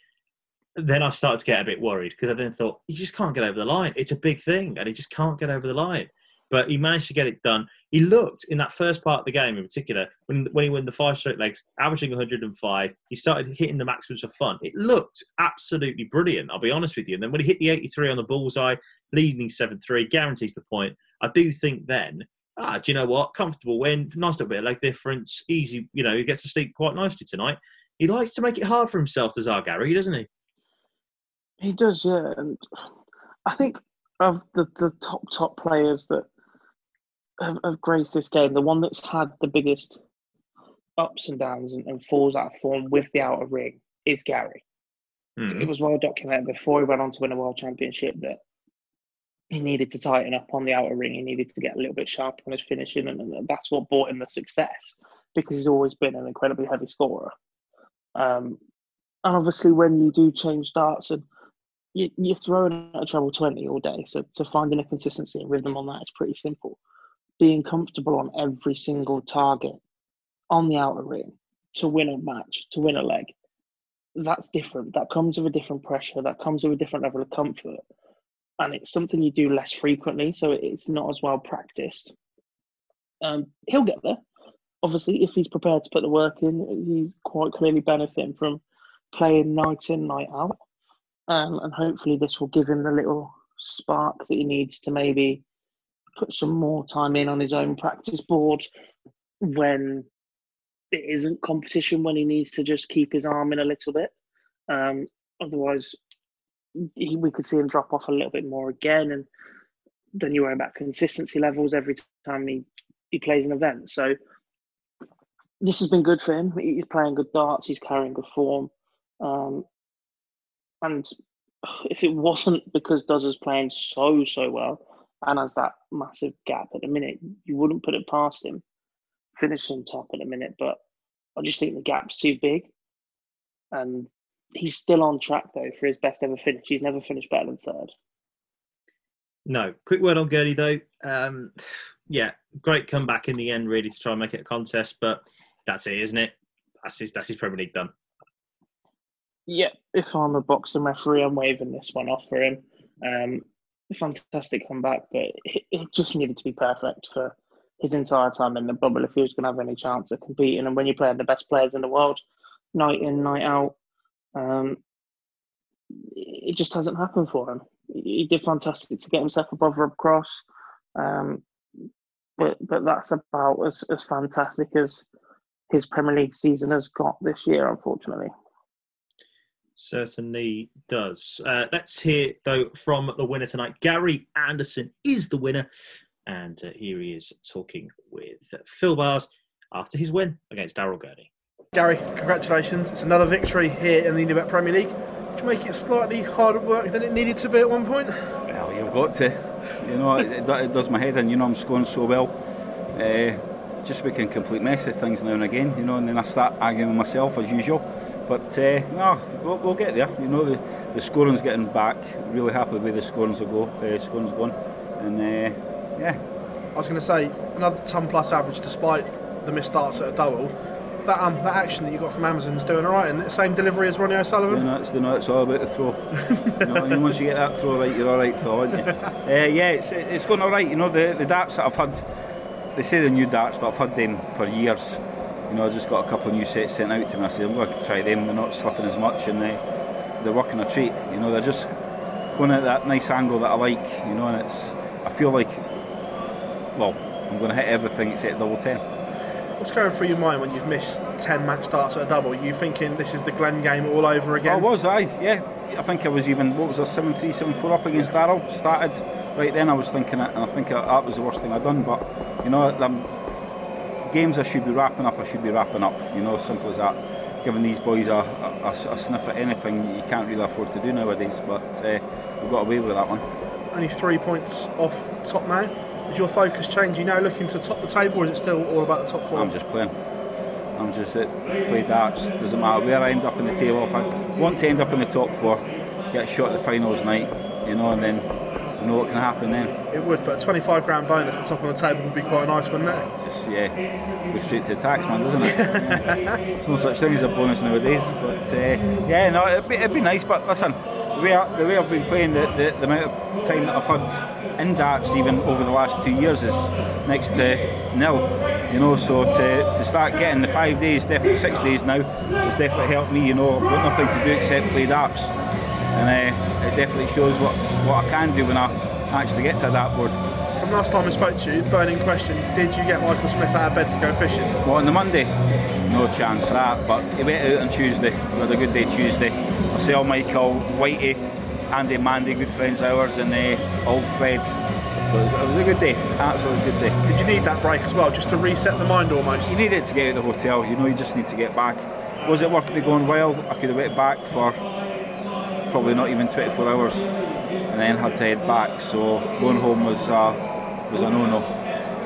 S1: Then I started to get a bit worried because I then thought he just can't get over the line. It's a big thing, and he just can't get over the line. But he managed to get it done. He looked in that first part of the game, in particular, when when he won the five straight legs, averaging 105. He started hitting the maximums of fun. It looked absolutely brilliant. I'll be honest with you. And then when he hit the 83 on the bullseye, leading seven three, guarantees the point. I do think then ah, do you know what? Comfortable win, nice little bit of leg difference, easy. You know, he gets to sleep quite nicely tonight. He likes to make it hard for himself, does our Gary, doesn't he?
S2: He does, yeah. And I think of the, the top top players that have, have graced this game, the one that's had the biggest ups and downs and, and falls out of form with the outer ring is Gary. Mm. It was well documented before he went on to win a world championship that he needed to tighten up on the outer ring. He needed to get a little bit sharper on his finishing, and, that's what brought him the success because he's always been an incredibly heavy scorer. Um, and obviously, when you do change darts and you, you're throwing at a treble 20 all day, so to finding a consistency and rhythm on that is pretty simple. Being comfortable on every single target on the outer ring to win a match, to win a leg, that's different. That comes with a different pressure, that comes with a different level of comfort and it's something you do less frequently, so it's not as well practiced. Um, he'll get there. Obviously, if he's prepared to put the work in, he's quite clearly benefiting from playing night in, night out. Um, and hopefully, this will give him the little spark that he needs to maybe put some more time in on his own practice board when it isn't competition, when he needs to just keep his arm in a little bit. Um, otherwise, he, we could see him drop off a little bit more again, and then you worry about consistency levels every time he he plays an event. So this has been good for him. He's playing good darts. He's carrying good form, um, and if it wasn't because Duzza is playing so so well and has that massive gap at the minute, you wouldn't put it past him finishing top at the minute. But I just think the gap's too big, and he's still on track though for his best ever finish. He's never finished better than third.
S1: No, quick word on Gurney though. Um, yeah, great comeback in the end, really, to try and make it a contest. But that's it, isn't it? That's his. That's his Premier League done.
S2: Yeah, if I'm a boxing referee, I'm waving this one off for him. Um, fantastic comeback, but it, it just needed to be perfect for his entire time in the bubble if he was going to have any chance of competing. And when you're playing the best players in the world, night in, night out, um, it just hasn't happened for him. He did fantastic to get himself above Rob Cross, um, but but that's about as, as fantastic as his Premier League season has got this year, unfortunately.
S1: Certainly does. Uh, let's hear though from the winner tonight. Gary Anderson is the winner, and uh, here he is talking with Phill Barrs after his win against Daryl Gurney.
S3: Gary, congratulations. It's another victory here in the Unibet Premier League. Did you make it slightly harder work than it needed to be at one point?
S10: Well, you've got to. You know, it, it does my head in. You know, I'm scoring so well. Uh, just making a complete mess of things now and again, you know, and then I start arguing with myself as usual. But uh, no, we'll, we'll, get there. You know, the, the scoring's getting back. Really happy with the scoring's go. Uh, scoring's gone, and uh, yeah.
S3: I was going to say another ton plus average despite the missed starts at a double. That um, that action that you got from Amazon's doing all right, and the same delivery as Ronnie O'Sullivan.
S10: Know, it's, know, it's all about the throw. you know, and once you get that throw right, you're all right, Phill, aren't you? uh, yeah, it's it's going all right. You know, the the darts that I've had, they say they're new darts, but I've had them for years you know, I just got a couple of new sets sent out to me. I said, I'm going to try them. They're not slipping as much and they, they're working a treat. You know, they're just going at that nice angle that I like, you know, and it's, I feel like, well, I'm going to hit everything except double 10.
S3: What's going through your mind when you've missed 10 match starts at a double? Are you thinking this is the Glen game all over again?
S10: I was, I, yeah. I think I was even, what was I, 7 3 7 4 up against Daryl. Started right then, I was thinking it, and I think that was the worst thing I'd done. But, you know, I'm, games I should be wrapping up, I should be wrapping up. You know, simple as that. Giving these boys a, a, a sniff at anything you can't really afford to do nowadays, but uh, we've got away with that one.
S3: Only three points off top now. Is your focus change? You now looking to top the table, or is it still all about the top four?
S10: I'm just playing. I'm just it. Play darts. Doesn't matter where I end up in the table. If I want to end up in the top four, get a shot at the finals night, you know, and then you know what can happen then.
S3: It would, but a 25 grand bonus for top on the table would be quite nice, wouldn't it?
S10: Just, yeah, go straight to the tax man, doesn't it? yeah. There's no such thing as a bonus nowadays. But uh, yeah, no, it'd be, it'd be nice. But listen, the way, I, the way I've been playing, the, the, the amount of time that I've had in darts, even over the last two years, is next to nil. You know, so to, to start getting the five days, definitely six days now, has definitely helped me. You know, I've got nothing to do except play darts and uh, it definitely shows what, what I can do when I actually get to that board.
S3: From last time I spoke to you, burning question, did you get Michael Smith out of bed to go fishing?
S10: Well, on the Monday? No chance of that, but he went out on Tuesday. We had a good day Tuesday. I saw Michael, Whitey, Andy Mandy, good friends of ours, and uh, old Fred. So it was a good day, absolutely good day.
S3: Did you need that break as well, just to reset the mind almost?
S10: You need it to get out of the hotel, you know, you just need to get back. Was it worth me going wild? I could have went back for probably not even 24 hours, and then had to head back. So going home was uh, was a no-no.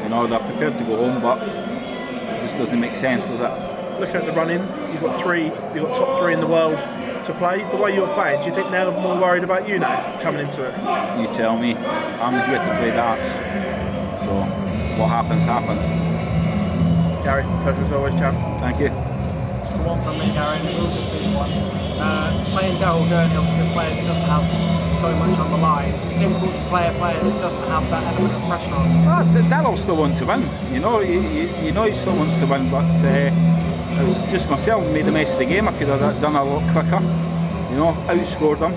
S10: You know, I preferred to go home, but it just doesn't make sense, does it?
S3: Looking at the running, you've got three, you've got top three in the world to play. The way you're playing, do you think they're more worried about you now coming into it?
S10: You tell me. I'm here to play darts. So what happens, happens.
S3: Gary, pleasure as always, champ.
S10: Thank you.
S6: Just one from me, Gary. Uh, playing Gurney, obviously a player that doesn't have so much on the line. It's difficult to play a player that doesn't have that element of pressure on. Ah,
S10: Daryl still wants to win. You know, you, you, know he still wants to win, but uh, it was just myself made the mess of the game. I could have done a lot quicker. You know, outscored him.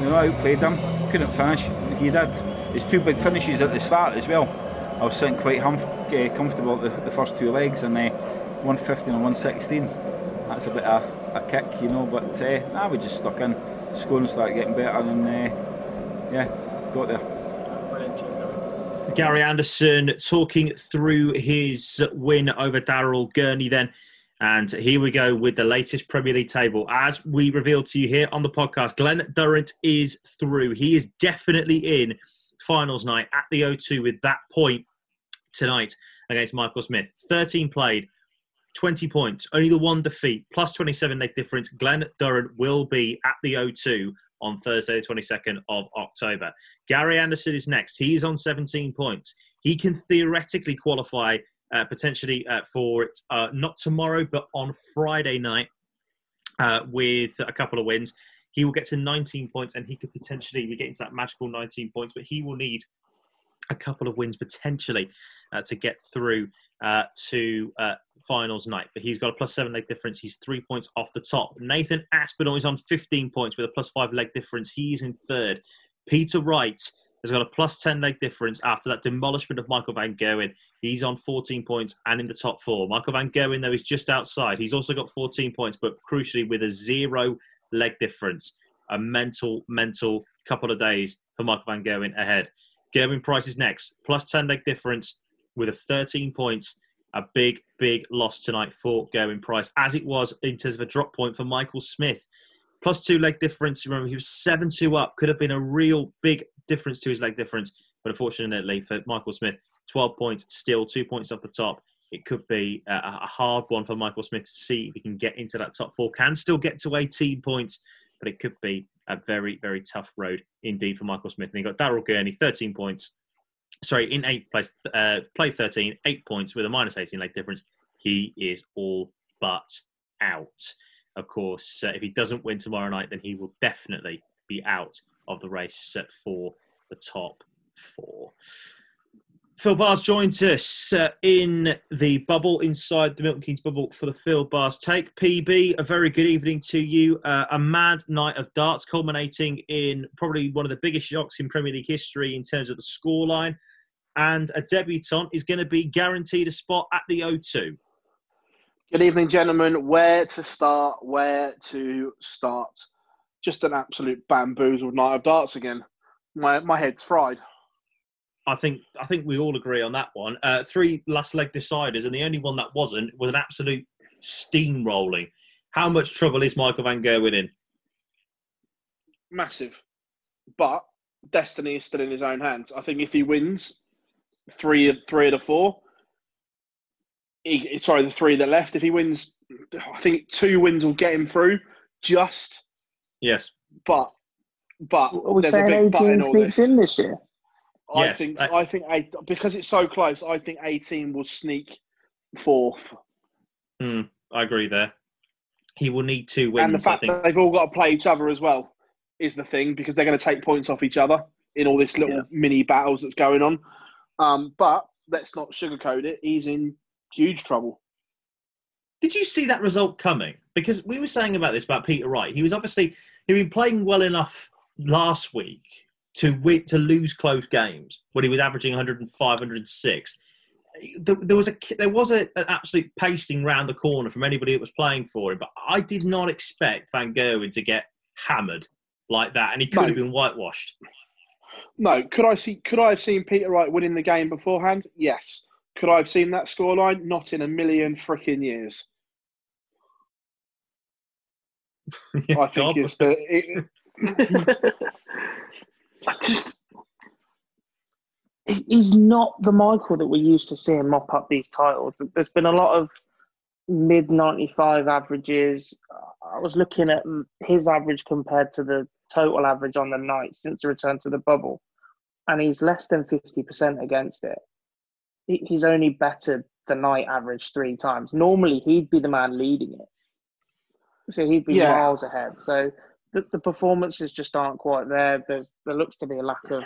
S10: You know, outplayed him. Couldn't finish. He did. His two big finishes at the start as well. I was sitting quite hum- uh, comfortable at the, the, first two legs, and uh, 115 and 116. That's a bit of a kick, you know. But uh, nah, we just stuck in, scoring started getting better, and uh, yeah, got there.
S1: Gary Anderson talking through his win over Daryl Gurney then. And here we go with the latest Premier League table. As we revealed to you here on the podcast, Glen Durrant is through. He is definitely in finals night at the O2 with that point tonight against Michael Smith. 13 played, 20 points, only the one defeat, plus 27 leg difference. Glen Durrant will be at the O2 on Thursday, the 22nd of October. Gary Anderson is next. He's on 17 points. He can theoretically qualify uh, potentially uh, for it, uh, not tomorrow, but on Friday night uh, with a couple of wins. He will get to 19 points and he could potentially be getting to that magical 19 points, but he will need a couple of wins potentially uh, to get through uh, to uh, finals night. But he's got a plus seven leg difference. He's three points off the top. Nathan Aspinall is on 15 points with a plus five leg difference. He's in third. Peter Wright has got a plus 10 leg difference after that demolishment of Michael Van Gerwen. He's on 14 points and in the top four. Michael Van Gerwen, though, is just outside. He's also got 14 points, but crucially with a zero leg difference. A mental, mental couple of days for Michael Van Gerwen ahead. Gerwyn Price is next, plus 10 leg difference with a 13 points. A big, big loss tonight for Gerwyn Price, as it was in terms of a drop point for Michael Smith. Plus two leg difference. Remember, he was 7 2 up. Could have been a real big difference to his leg difference. But unfortunately for Michael Smith, 12 points, still two points off the top. It could be a hard one for Michael Smith to see if he can get into that top four. Can still get to 18 points, but it could be a very, very tough road indeed for Michael Smith. And he got Daryl Gurney, 13 points. Sorry, in eighth place, uh, play 13, eight points with a minus 18 leg difference. He is all but out. Of course, uh, if he doesn't win tomorrow night, then he will definitely be out of the race for the top four. Phill Barrs joins us uh, in the bubble inside the Milton Keynes bubble for the Phill Barrs take. PB, a very good evening to you. Uh, a mad night of darts, culminating in probably one of the biggest shocks in Premier League history in terms of the scoreline. And a debutant is going to be guaranteed a spot at the O2.
S3: Good evening, gentlemen. Where to start? Where to start? Just an absolute bamboozled night of darts again. My my head's fried.
S1: I think I think we all agree on that one. Uh, three last leg deciders, and the only one that wasn't was an absolute steamrolling. How much trouble is Michael Van Gerwen in?
S3: Massive, but destiny is still in his own hands. I think if he wins three three of the four, he, sorry, the three that left, if he wins, I think two wins will get him through. Just
S1: yes,
S3: but but
S2: Are we
S3: there's a
S2: saying
S3: big but
S2: 18
S3: in all
S2: sneaks
S3: this.
S2: in this year?
S3: I
S1: Yes,
S3: think
S1: I-
S3: I think eight, because it's so close. I think eighteen will sneak fourth,
S1: Hmm, I agree there. He will need two wins.
S3: and the
S1: I
S3: fact
S1: think.
S3: that they've all got to play each other as well is the thing because they're going to take points off each other in all this little
S2: Yeah.
S3: mini battles that's going on. Um, but let's not sugarcoat it. He's in huge trouble.
S1: Did you see that result coming? Because we were saying about this about Peter Wright. He was obviously he'd been playing well enough last week to win, to lose close games when he was averaging 105, 106. There, there was a there was a, an absolute pasting round the corner from anybody that was playing for him, but I did not expect Van Gerwen to get hammered like that, and he could
S3: No.
S1: have been whitewashed.
S3: No, could I see? Could I have seen Peter Wright winning the game beforehand? Yes. Could I have seen that scoreline? Not in a million freaking years. I think it's the. It,
S2: I just he's not the Michael that we used to see him mop up these titles. There's been a lot of mid 95 averages. I was looking at his average compared to the total average on the night since the return to the bubble, and he's less than 50% against it. He's only bettered the night average three times. Normally, he'd be the man leading it. So he'd be
S3: Yeah.
S2: miles ahead. So the, the performances just aren't quite there. There's there looks to be a lack of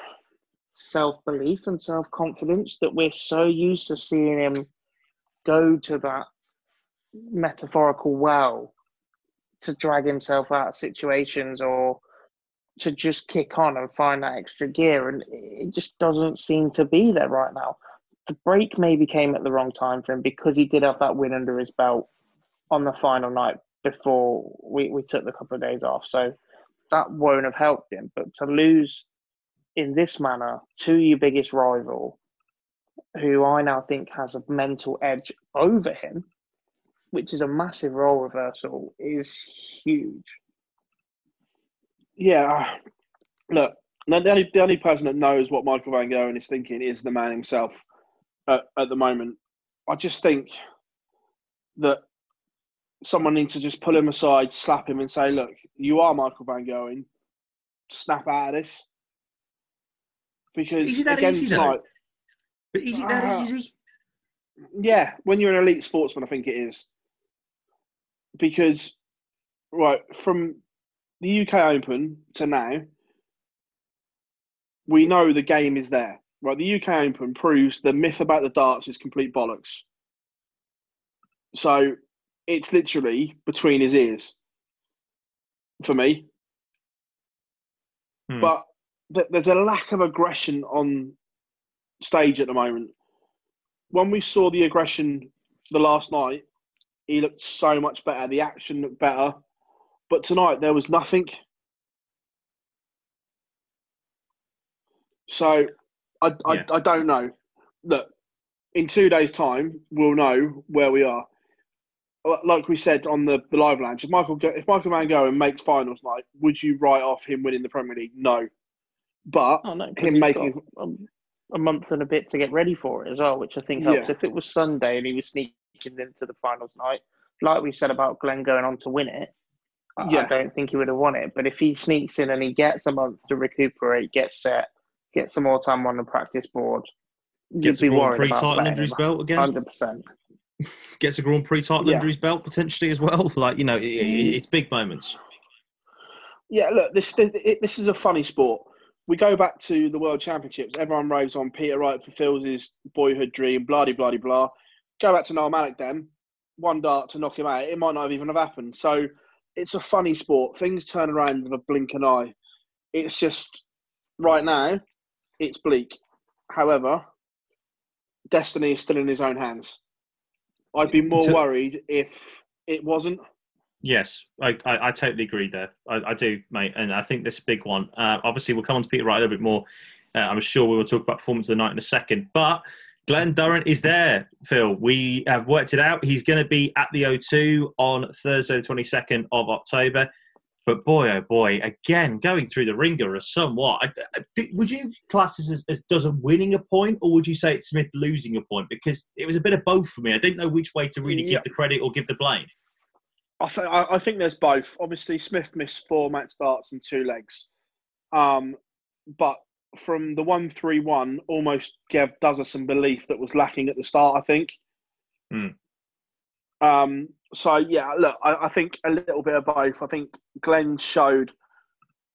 S2: self belief and self confidence that we're so used to seeing him go to that metaphorical well to drag himself out of situations or to just kick on and find that extra gear and it just doesn't seem to be there right now. The break maybe came at the wrong time for him because he did have that win under his belt on the final night before we, we took the couple of days off. So that won't have helped him. But to lose in this manner to your biggest rival, who I now think has a mental edge over him, which is a massive role reversal, is huge.
S3: Yeah. uh, Look, the the only, the only person that knows what Michael Van Gogh is thinking is the man himself at, at the moment. I just think that someone needs to just pull him aside, slap him, and say, "Look, you are Michael Van Gogh. Snap out of this." Because
S1: Is it that
S3: again,
S1: easy,
S3: tonight-
S1: But is it that
S3: Ah.
S1: easy?
S3: Yeah, when you're an elite sportsman, I think it is. Because, right, from the UK Open to now, we know the game is there. Right, the UK Open proves the myth about the darts is complete bollocks. So it's literally between his ears for me.
S1: Hmm.
S3: But th- there's a lack of aggression on stage at the moment. When we saw the aggression the last night, he looked so much better. The action looked better. But tonight there was nothing. So I, I,
S1: Yeah.
S3: I don't know. Look, in two days' time, we'll know where we are. Like we said on the, the live lounge, if Michael if Michael Van Gogh makes finals night, would you write off him winning the Premier League? No. But
S2: Oh no, 'cause
S3: him making
S2: a, a month and a bit to get ready for it as well, which I think helps.
S3: Yeah.
S2: If it was Sunday and he was sneaking into the finals night, like we said about Glen going on to win it, I, I don't think he would have won it. But if he sneaks in and he gets a month to recuperate, get set, get some more time on the practice board,
S1: Gets
S2: you'd
S1: a
S2: be
S1: Grand
S2: worried
S1: Prix
S2: about
S1: title under his belt again.
S2: Hundred percent.
S1: Gets a Grand Prix title
S3: Yeah.
S1: under his belt potentially as well. Like you know, it, it, mm. it's big moments.
S3: Yeah, look, this this, it, this is a funny sport. We go back to the World Championships. Everyone raves on Peter Wright fulfills his boyhood dream. Blah blah blah blah. Go back to Noel Malicdem. Then one dart to knock him out. It might not have even have happened. So it's a funny sport. Things turn around with a blink of an eye. It's just right now, it's bleak. However, destiny is still in his own hands. I'd be more
S1: To-
S3: worried if it wasn't.
S1: Yes, I, I, I totally agree there. I, I do, mate, and I think this is a big one. Uh, obviously, we'll come on to Peter Wright a little bit more. Uh, I'm sure we will talk about performance of the night in a second. But Glen Durrant is there, Phill. We have worked it out. He's going to be at the O2 on Thursday, the 22nd of October. But boy, oh boy, again, going through the ringer is somewhat. Would you class this as, as Duzza winning a point, or would you say it's Smith losing a point? Because it was a bit of both for me. I didn't know which way to really
S3: Yeah.
S1: give the credit or give the blame.
S3: I, th- I think there's both. Obviously, Smith missed four match starts and two legs. Um, but from the one three one, almost gave Duzza some belief that was lacking at the start. I think.
S1: Hmm.
S3: Um, so yeah, look, I, I think a little bit of both. I think Glen showed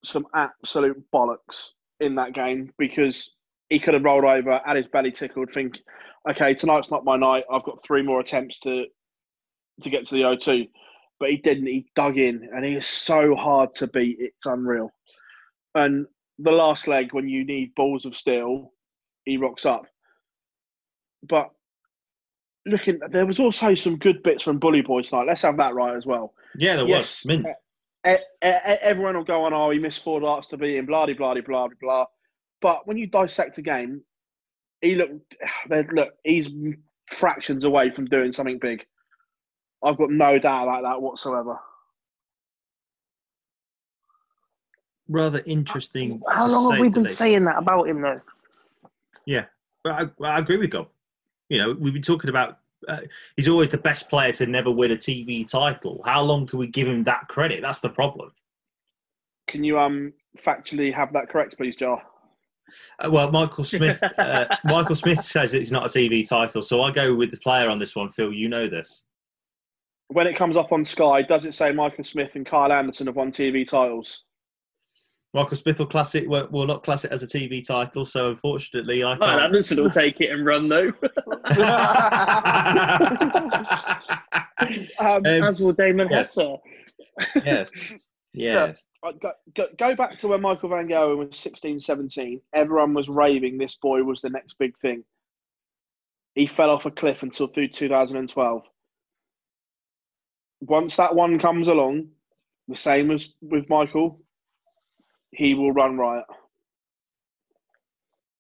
S3: some absolute bollocks in that game because he could have rolled over, had his belly tickled, think, okay, tonight's not my night. I've got three more attempts to to get to the O2 but he didn't. He dug in, and he is so hard to beat. It's unreal. And the last leg, when you need balls of steel, he rocks up. But looking, there was also some good bits from Bully Boy tonight. Let's have that right as well.
S1: Yeah, there
S3: Yes,
S1: was. Mint.
S3: e- e- e- everyone will go on, oh, he missed four darts to beat him, blah, blah, blah, blah, blah, blah. But when you dissect a game, he looked, look, he's fractions away from doing something big. I've got no doubt about that whatsoever.
S1: Rather interesting.
S2: How long have we been
S1: least.
S2: saying that about him though?
S1: Yeah, but I, I agree with Gob. You know, we've been talking about. Uh, he's always the best player to never win a TV title. How long can we give him that credit? That's the problem.
S3: Can you um factually have that correct, please, Jar?
S1: Uh, well, Michael Smith. uh, Michael Smith says it's not a TV title, so I go with the player on this one. Phill, you know this.
S3: When it comes up on Sky, does it say Michael Smith and Kyle Anderson have won TV titles?
S1: Michael Smith will class it. Will, will not class it as a TV title. So unfortunately, I can't.
S2: Anderson will take it and run though.
S3: Um,
S2: As will Damon
S1: yes.
S2: Heta.
S1: yes. Yes.
S3: Uh, Go, go, go back to when Michael Van Gogh was 16, 17. Everyone was raving this boy was the next big thing. He fell off a cliff until through 2012. Once that one comes along, the same as with Michael, he will run riot.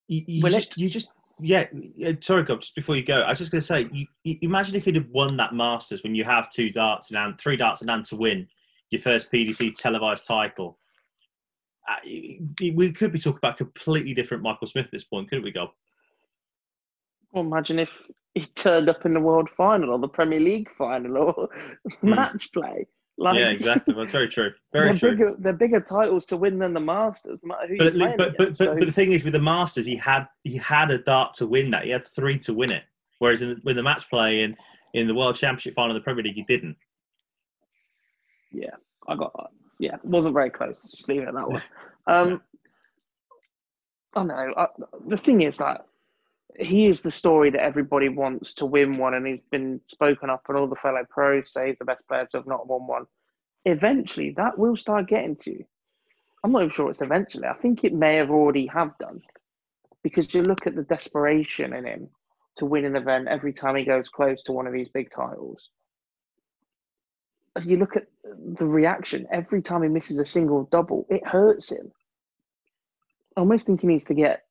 S1: You, you
S2: Will
S1: just, you just, yeah. yeah, Sorry, Gob. Just before you go, I was just going to say, you, you imagine if he'd have won that Masters when you have two darts and hand, three darts and hand to win your first PDC televised title. Uh, we could be talking about completely different Michael Smith at this point, couldn't we, Gob?
S2: Well, imagine if he turned up in the World Final or the Premier League final or match play. Like,
S1: yeah, exactly. That's very true. Very
S2: they're
S1: true.
S2: Bigger, they're bigger titles to win than the Masters, no matter who
S1: But, but, but,
S2: against.
S1: but,
S2: So-
S1: but the thing is, with the Masters, he had he had a dart to win that. He had three to win it. Whereas in the, with the match play in, in the World Championship final of the Premier League, he didn't.
S2: yeah, I got yeah, it wasn't very close. Just leave it at that one. Um, I know. I, the thing is that he is the story that everybody wants to win one, and he's been spoken up, and all the fellow pros say he's the best player to have not won one. Eventually, that will start getting to you. I'm not even sure it's eventually. I think it may have already have done, because you look at the desperation in him to win an event every time he goes close to one of these big titles you look at the reaction every time he misses a single double, it hurts him. I almost think he needs to get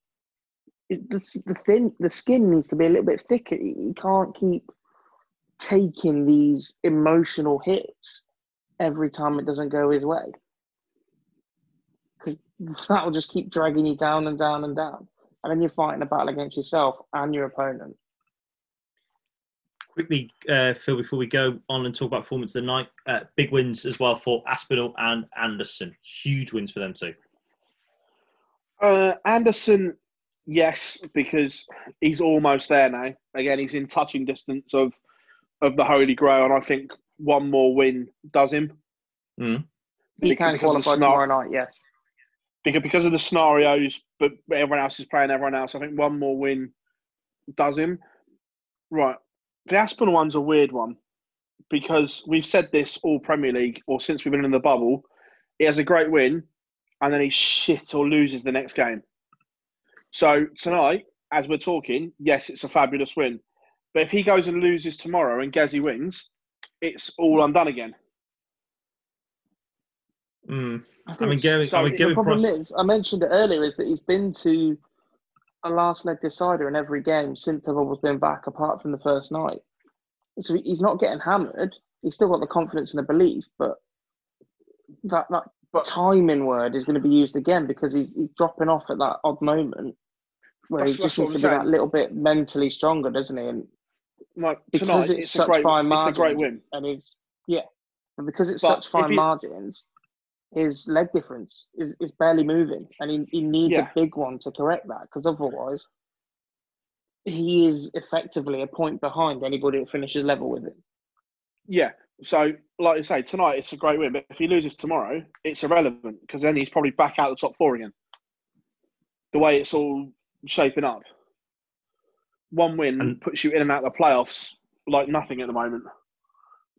S2: the, the thin, the skin needs to be a little bit thicker. He he can't keep taking these emotional hits every time it doesn't go his way, because that will just keep dragging you down and down and down, and then you're fighting a battle against yourself and your opponent.
S1: Quickly, uh, Phill, before we go on and talk about performance of the night, uh, big wins as well for Aspinall and Anderson. Huge wins for them too.
S3: Uh, Anderson, yes, because he's almost there now. Again, he's in touching distance of of the Holy Grail, and I think one more win does him.
S1: Mm.
S2: He can
S3: because of
S2: qualify
S3: the scenar-
S2: tomorrow night, yes.
S3: Because because of the scenarios, but everyone else is playing everyone else. I think one more win does him. Right. The Aspinall one's a weird one because we've said this all Premier League or since we've been in the bubble. He has a great win and then he's shit or loses the next game. So tonight, as we're talking, yes, it's a fabulous win. But if he goes and loses tomorrow and Gezzy wins, it's all undone again.
S1: Mm.
S2: I
S1: I
S2: think
S1: mean, Gary,
S2: so
S1: I mean,
S2: the
S1: Gary
S2: problem
S1: Pros-
S2: is, I mentioned it earlier, is that he's been to a last leg decider in every game since the bubble's been back, apart from the first night. So he's not getting hammered. He's still got the confidence and the belief, but that that timing word is going to be used again because he's, he's dropping off at that odd moment where he just needs to be
S3: saying.
S2: that little bit mentally stronger, doesn't he? And
S3: Like
S2: because
S3: tonight,
S2: it's,
S3: it's, a
S2: such
S3: great,
S2: fine
S3: it's
S2: margins,
S3: a great win.
S2: and he's yeah, and because it's
S3: But
S2: such fine
S3: you-
S2: margins, his leg difference is, is barely moving, and he, he needs
S3: Yeah.
S2: a big one to correct that because otherwise, he is effectively a point behind anybody that finishes level with him.
S3: Yeah. So, like you say, tonight it's a great win. But if he loses tomorrow, it's irrelevant because then he's probably back out the top four again. The way it's all shaping up. One win and puts you in and out of the playoffs like nothing at the moment.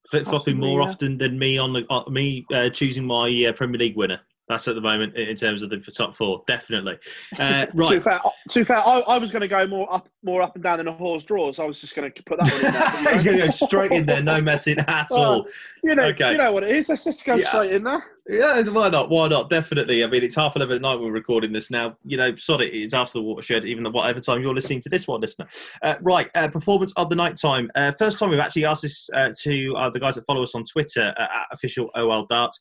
S1: flip flopping more
S3: yeah.
S1: often than me on the uh, me uh, choosing my uh, Premier League winner. That's at the moment in terms of the top four, definitely. Uh, right,
S3: fair, to be fair I, I was going to go more up, more up and down than a horse draws. I was just going to put that one in there.
S1: you're going to go straight in there, no messing at
S3: Well,
S1: all.
S3: You know,
S1: Okay.
S3: you know what it is. Let's just go
S1: Yeah.
S3: straight in there.
S1: Yeah, why not? Why not? Definitely. I mean, it's half eleven at night. When we're recording this now. You know, sod it. It's after the watershed, even at whatever time you're listening to this one, listener. Uh, right, uh, performance of the night time. Uh, first time we've actually asked this uh, to uh, the guys that follow us on Twitter uh, at official OL Darts.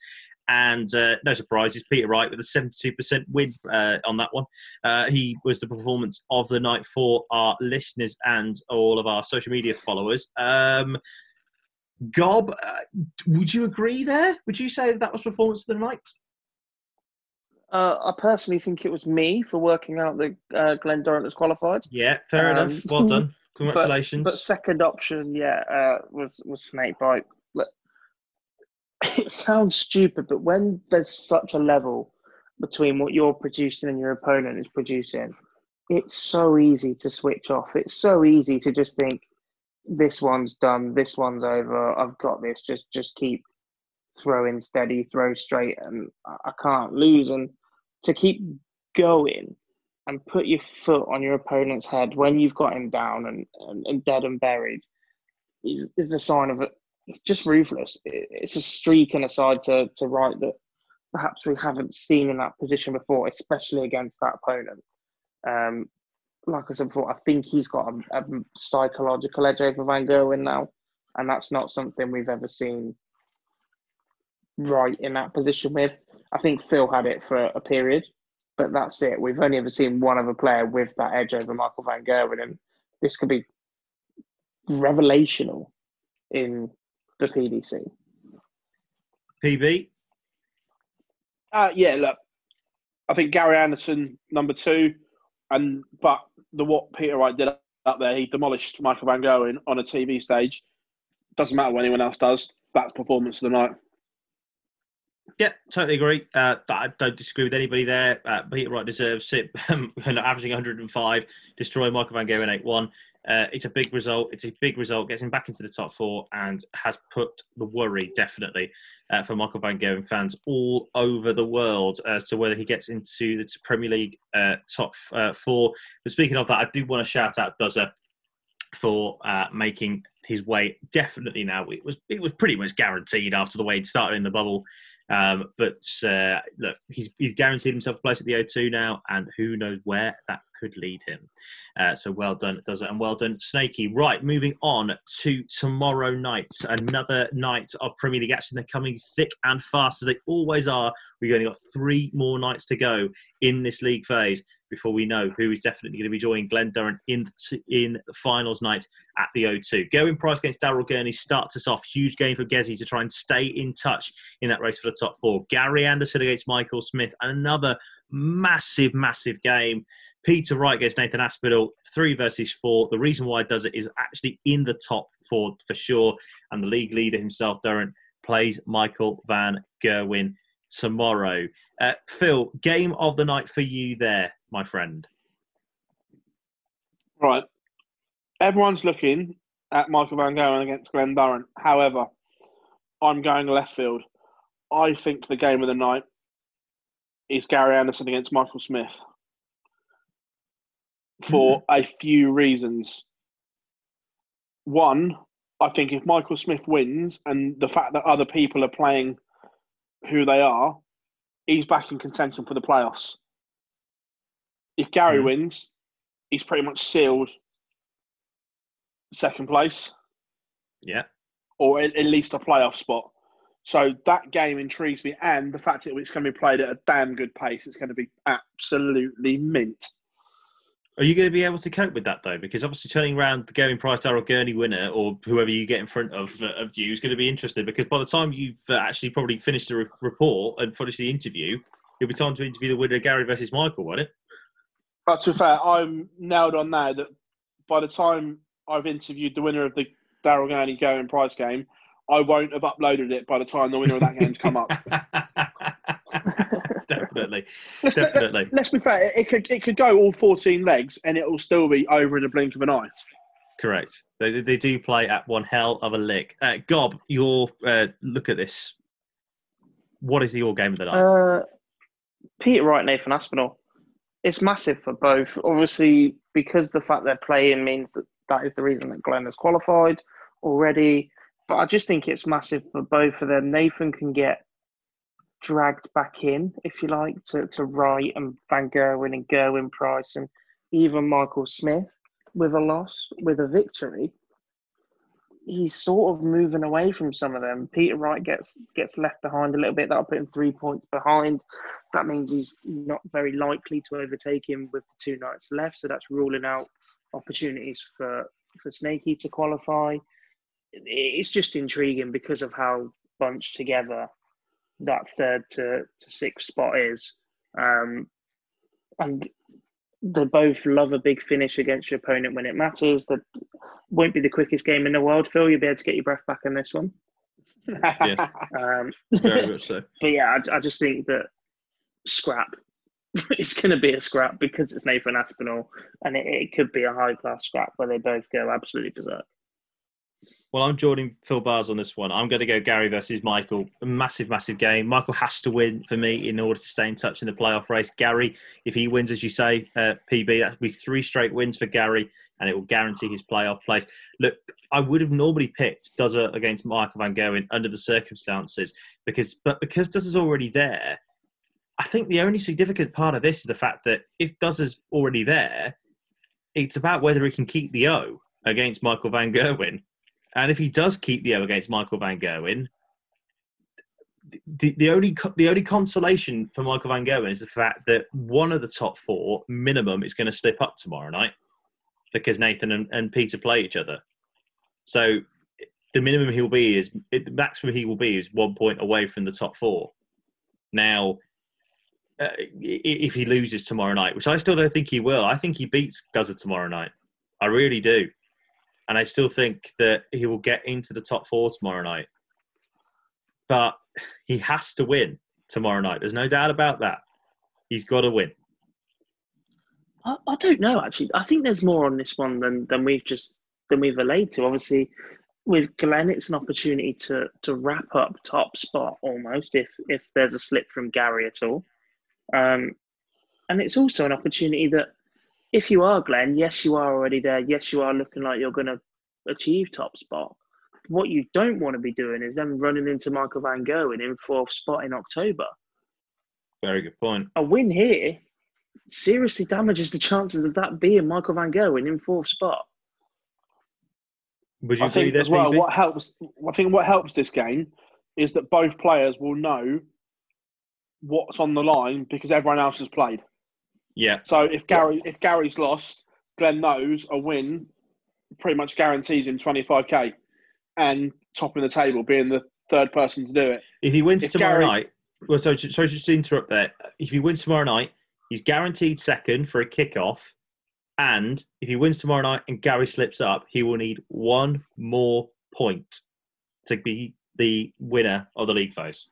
S1: And uh, no surprises, Peter Wright with a 72% win uh, on that one. Uh, he was the performance of the night for our listeners and all of our social media followers. Um, Gob, uh, would you agree there? Would you say that, that was performance of the night?
S2: Uh, I personally think it was me for working out that uh, Glen Durrant was qualified.
S1: Yeah, fair
S2: Um,
S1: enough. Well done.
S2: but-
S1: Congratulations.
S2: But, second option, yeah, uh, was was Snakebite. It sounds stupid, but when there's such a level between what you're producing and your opponent is producing, it's so easy to switch off. It's so easy to just think, this one's done, this one's over, I've got this. Just just keep throwing steady, throw straight, and I can't lose. And to keep going and put your foot on your opponent's head when you've got him down and, and, and dead and buried is, is the sign of. It's just ruthless. It's a streak and a side to, to right that perhaps we haven't seen in that position before, especially against that opponent. Um, like I said before, I think he's got a, a psychological edge over Van Gerwen now, and that's not something we've ever seen right in that position with. I think Phil had it for a period, but that's it. We've only ever seen one other player with that edge over Michael Van Gerwen, and this could be revelational in the PDC.
S1: PB.
S3: Uh, yeah, look, I think Gary Anderson number two, and but the what Peter Wright did up there, he demolished Michael Van Gerwen on a TV stage. Doesn't matter what anyone else does. That's performance of the night.
S1: Yeah, totally agree. Uh, I don't disagree with anybody there. Uh, Peter Wright deserves it. averaging 105, destroying Michael Van Gerwen 8 1. Uh, it's a big result. It's a big result. Gets him back into the top four and has put the worry definitely uh, for Michael Van Gerwen fans all over the world as to whether he gets into the Premier League uh, top uh, four. But speaking of that, I do want to shout out Duzza for uh, making his way definitely now. It was it was pretty much guaranteed after the way he started in the bubble. Um, but uh, look, he's, he's guaranteed himself a place at the O2 now, and who knows where that could lead him. Uh, so well done, Duzza, and well done, Snaky. Right, moving on to tomorrow night, another night of Premier League action. They're coming thick and fast as they always are. We've only got three more nights to go in this league phase before we know who is definitely going to be joining Glen in in the finals night at the O2. Gerwyn Price against Daryl Gurney starts us off. Huge game for Gezzy to try and stay in touch in that race for the top four. Gary Anderson against Michael Smith, another massive, massive game. Peter Wright against Nathan Aspinall, three versus four. The reason why it does it is actually in the top four for sure. And the league leader himself, Durrant, plays Michael Van Gerwen tomorrow. Uh, Phill, game of the night for you there, my friend.
S3: Right. Everyone's looking at Michael Van Gerwen against Glen Durrant. However, I'm going left field. I think the game of the night is Gary Anderson against Michael Smith for mm-hmm. a few reasons. One, I think if Michael Smith wins and the fact that other people are playing who they are, he's back in contention for the playoffs. If Gary mm. wins, he's pretty much sealed second place.
S1: Yeah.
S3: Or at, at, least a playoff spot. So that game intrigues me, and the fact that it's going to be played at a damn good pace, it's going to be absolutely mint.
S1: Are you going to be able to cope with that though? Because obviously turning around the Gerwyn Price Daryl Gurney winner or whoever you get in front of uh, of you is going to be interesting. Because by the time you've uh, actually probably finished the re- report and finished the interview, it'll be time to interview the winner of Gary versus Michael, won't it?
S3: But to be fair, I'm nailed on now that by the time I've interviewed the winner of the Daryl Gurney Gerwyn Price game, I won't have uploaded it by the time the winner of that game's come up.
S1: definitely, definitely.
S3: Let's be fair. It could it could go all fourteen legs, and it will still be over in a blink of an eye.
S1: Correct. They, they do play at one hell of a lick. Uh, Gob, your uh, look at this. What is your game of the night?
S2: Uh, Peter Wright, Nathan Aspinall. It's massive for both. Obviously, because the fact they're playing means that that is the reason that Glen has qualified already. But I just think it's massive for both of them. Nathan can get dragged back in, if you like, to, to Wright and Van Gerwen and Gerwyn Price and even Michael Smith with a loss, with a victory. He's sort of moving away from some of them. Peter Wright gets gets left behind a little bit. That'll put him three points behind. That means he's not very likely to overtake him with the two nights left. So that's ruling out opportunities for for Snaky to qualify. It's just intriguing because of how bunched together that third to, to sixth spot is. Um, and they both love a big finish against your opponent when it matters. That won't be the quickest game in the world, Phill. You'll be able to get your breath back on this one.
S1: yeah,
S2: um,
S1: very much so.
S2: But yeah, I, I just think that scrap. it's going to be a scrap because it's Nathan Aspinall, and it, it could be a high class scrap where they both go absolutely berserk.
S1: Well, I'm Jordan Phill Barrs on this one. I'm going to go Gary versus Michael. A massive, massive game. Michael has to win for me in order to stay in touch in the playoff race. Gary, if he wins, as you say, uh, PB, that would be three straight wins for Gary, and it will guarantee his playoff place. Look, I would have normally picked Duzza against Michael Van Gerwen under the circumstances, because but because Duzza's already there, I think the only significant part of this is the fact that if Duzza's already there, it's about whether he can keep the O against Michael Van Gerwen and if he does keep the O against Michael Van Gerwen, the, the only the only consolation for Michael Van Gerwen is the fact that one of the top four minimum is going to slip up tomorrow night because Nathan and, and Peter play each other. So the minimum he'll be is the maximum he will be is one point away from the top four. Now, uh, if he loses tomorrow night, which I still don't think he will, I think he beats Duzza tomorrow night. I really do, and I still think that he will get into the top four tomorrow night. But he has to win tomorrow night. There's no doubt about that. He's got to win.
S2: I, I don't know actually. I think there's more on this one than than we've just than we've relayed to. Obviously, with Glen, it's an opportunity to to wrap up top spot almost if if there's a slip from Gary at all. Um, and it's also an opportunity that if you are Glen, yes, you are already there. Yes, you are looking like you're going to achieve top spot. What you don't want to be doing is then running into Michael Van Gerwen in fourth spot in October.
S1: Very good point.
S2: A win here seriously damages the chances of that being Michael Van Gerwen in fourth spot.
S1: Would you
S3: I
S1: agree
S3: think as well.
S1: PB?
S3: What helps? I think what helps this game is that both players will know what's on the line because everyone else has played.
S1: Yeah.
S3: So if Gary if Gary's lost, Glen knows a win pretty much guarantees him 25k and topping the table, being the third person to do it.
S1: If he wins
S3: If
S1: tomorrow
S3: Gary-
S1: night, well, sorry, sorry, just to interrupt there. If he wins tomorrow night, he's guaranteed second for a kickoff. And if he wins tomorrow night and Gary slips up, he will need one more point to be the winner of the league phase.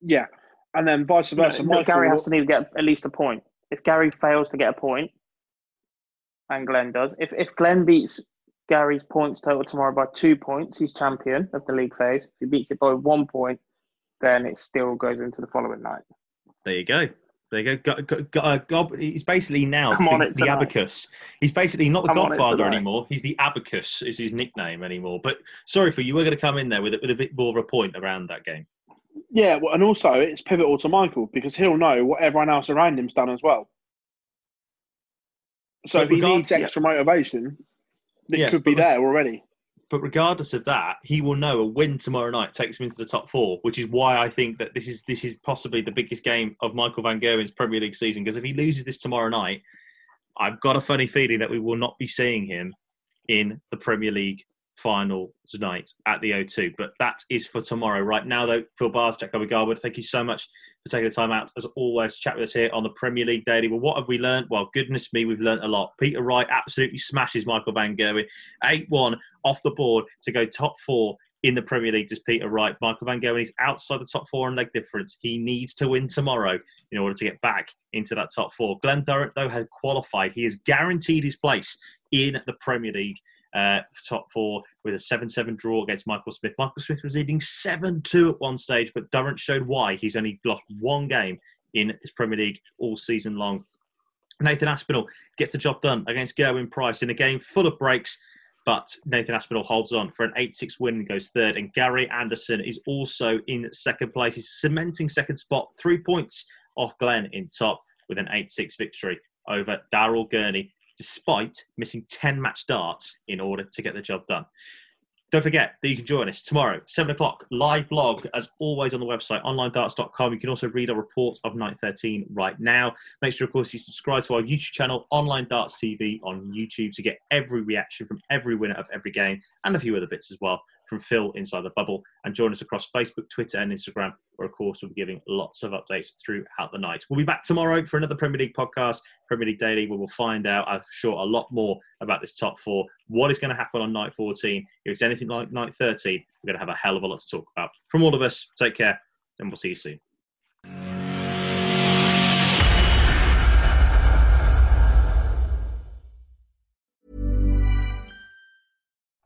S3: Yeah, and then vice versa.
S2: No, Gary has to need to get at least a point. If Gary fails to get a point, and Glen does, if if Glen beats Gary's points total tomorrow by two points, he's champion of the league phase. If he beats it by one point, then it still goes into the following night.
S1: There you go. There you go. Go, go, go, uh, he's basically now the, the abacus. He's basically not the
S2: I'm
S1: Godfather anymore. He's the abacus. Is his nickname anymore? But sorry for you. We're going to come in there with a, with a bit more of a point around that game.
S3: Yeah, well, and also it's pivotal to Michael because he'll know what everyone else around him's done as well. So
S1: But
S3: if he
S1: regard-
S3: needs extra motivation, it
S1: Yeah,
S3: could be
S1: but-
S3: there already.
S1: But regardless of that, he will know a win tomorrow night takes him into the top four, which is why I think that this is this is possibly the biggest game of Michael Van Gerwen's Premier League season. Because if he loses this tomorrow night, I've got a funny feeling that we will not be seeing him in the Premier League final tonight at the O2. But that is for tomorrow. Right now, though, Phill Barrs, Jack Gobby Garwood, thank you so much for taking the time out, as always, to chat with us here on the Premier League Daily. Well, what have we learned? Well, goodness me, we've learned a lot. Peter Wright absolutely smashes Michael Van Gerwen. 8 1 off the board to go top four in the Premier League, does Peter Wright. Michael Van Gerwen is outside the top four on leg difference. He needs to win tomorrow in order to get back into that top four. Glen Durrant, though, has qualified. He has guaranteed his place in the Premier League uh, top four with a 7 7 draw against Michael Smith. Michael Smith was leading 7 2 at one stage, but Durrant showed why. He's only lost one game in this Premier League all season long. Nathan Aspinall gets the job done against Gerwyn Price in a game full of breaks, but Nathan Aspinall holds on for an 8 6 win and goes third. And Gary Anderson is also in second place. He's cementing second spot, three points off Glen in top with an 8 6 victory over Daryl Gurney, despite missing 10 match darts in order to get the job done. Don't forget that you can join us tomorrow, 7 o'clock, live blog, as always, on the website, onlinedarts.com. You can also read our report of Night 13 right now. Make sure, of course, you subscribe to our YouTube channel, Online Darts TV, on YouTube to get every reaction from every winner of every game and a few other bits as well from Phill inside the bubble. And join us across Facebook, Twitter, and Instagram, where, of course, we'll be giving lots of updates throughout the night. We'll be back tomorrow for another Premier League podcast, Premier League Daily, where we'll find out, I'm sure, a lot more about this top four. What is going to happen on night 14? If it's anything like night 13, we're going to have a hell of a lot to talk about. From all of us, take care, and we'll see you soon.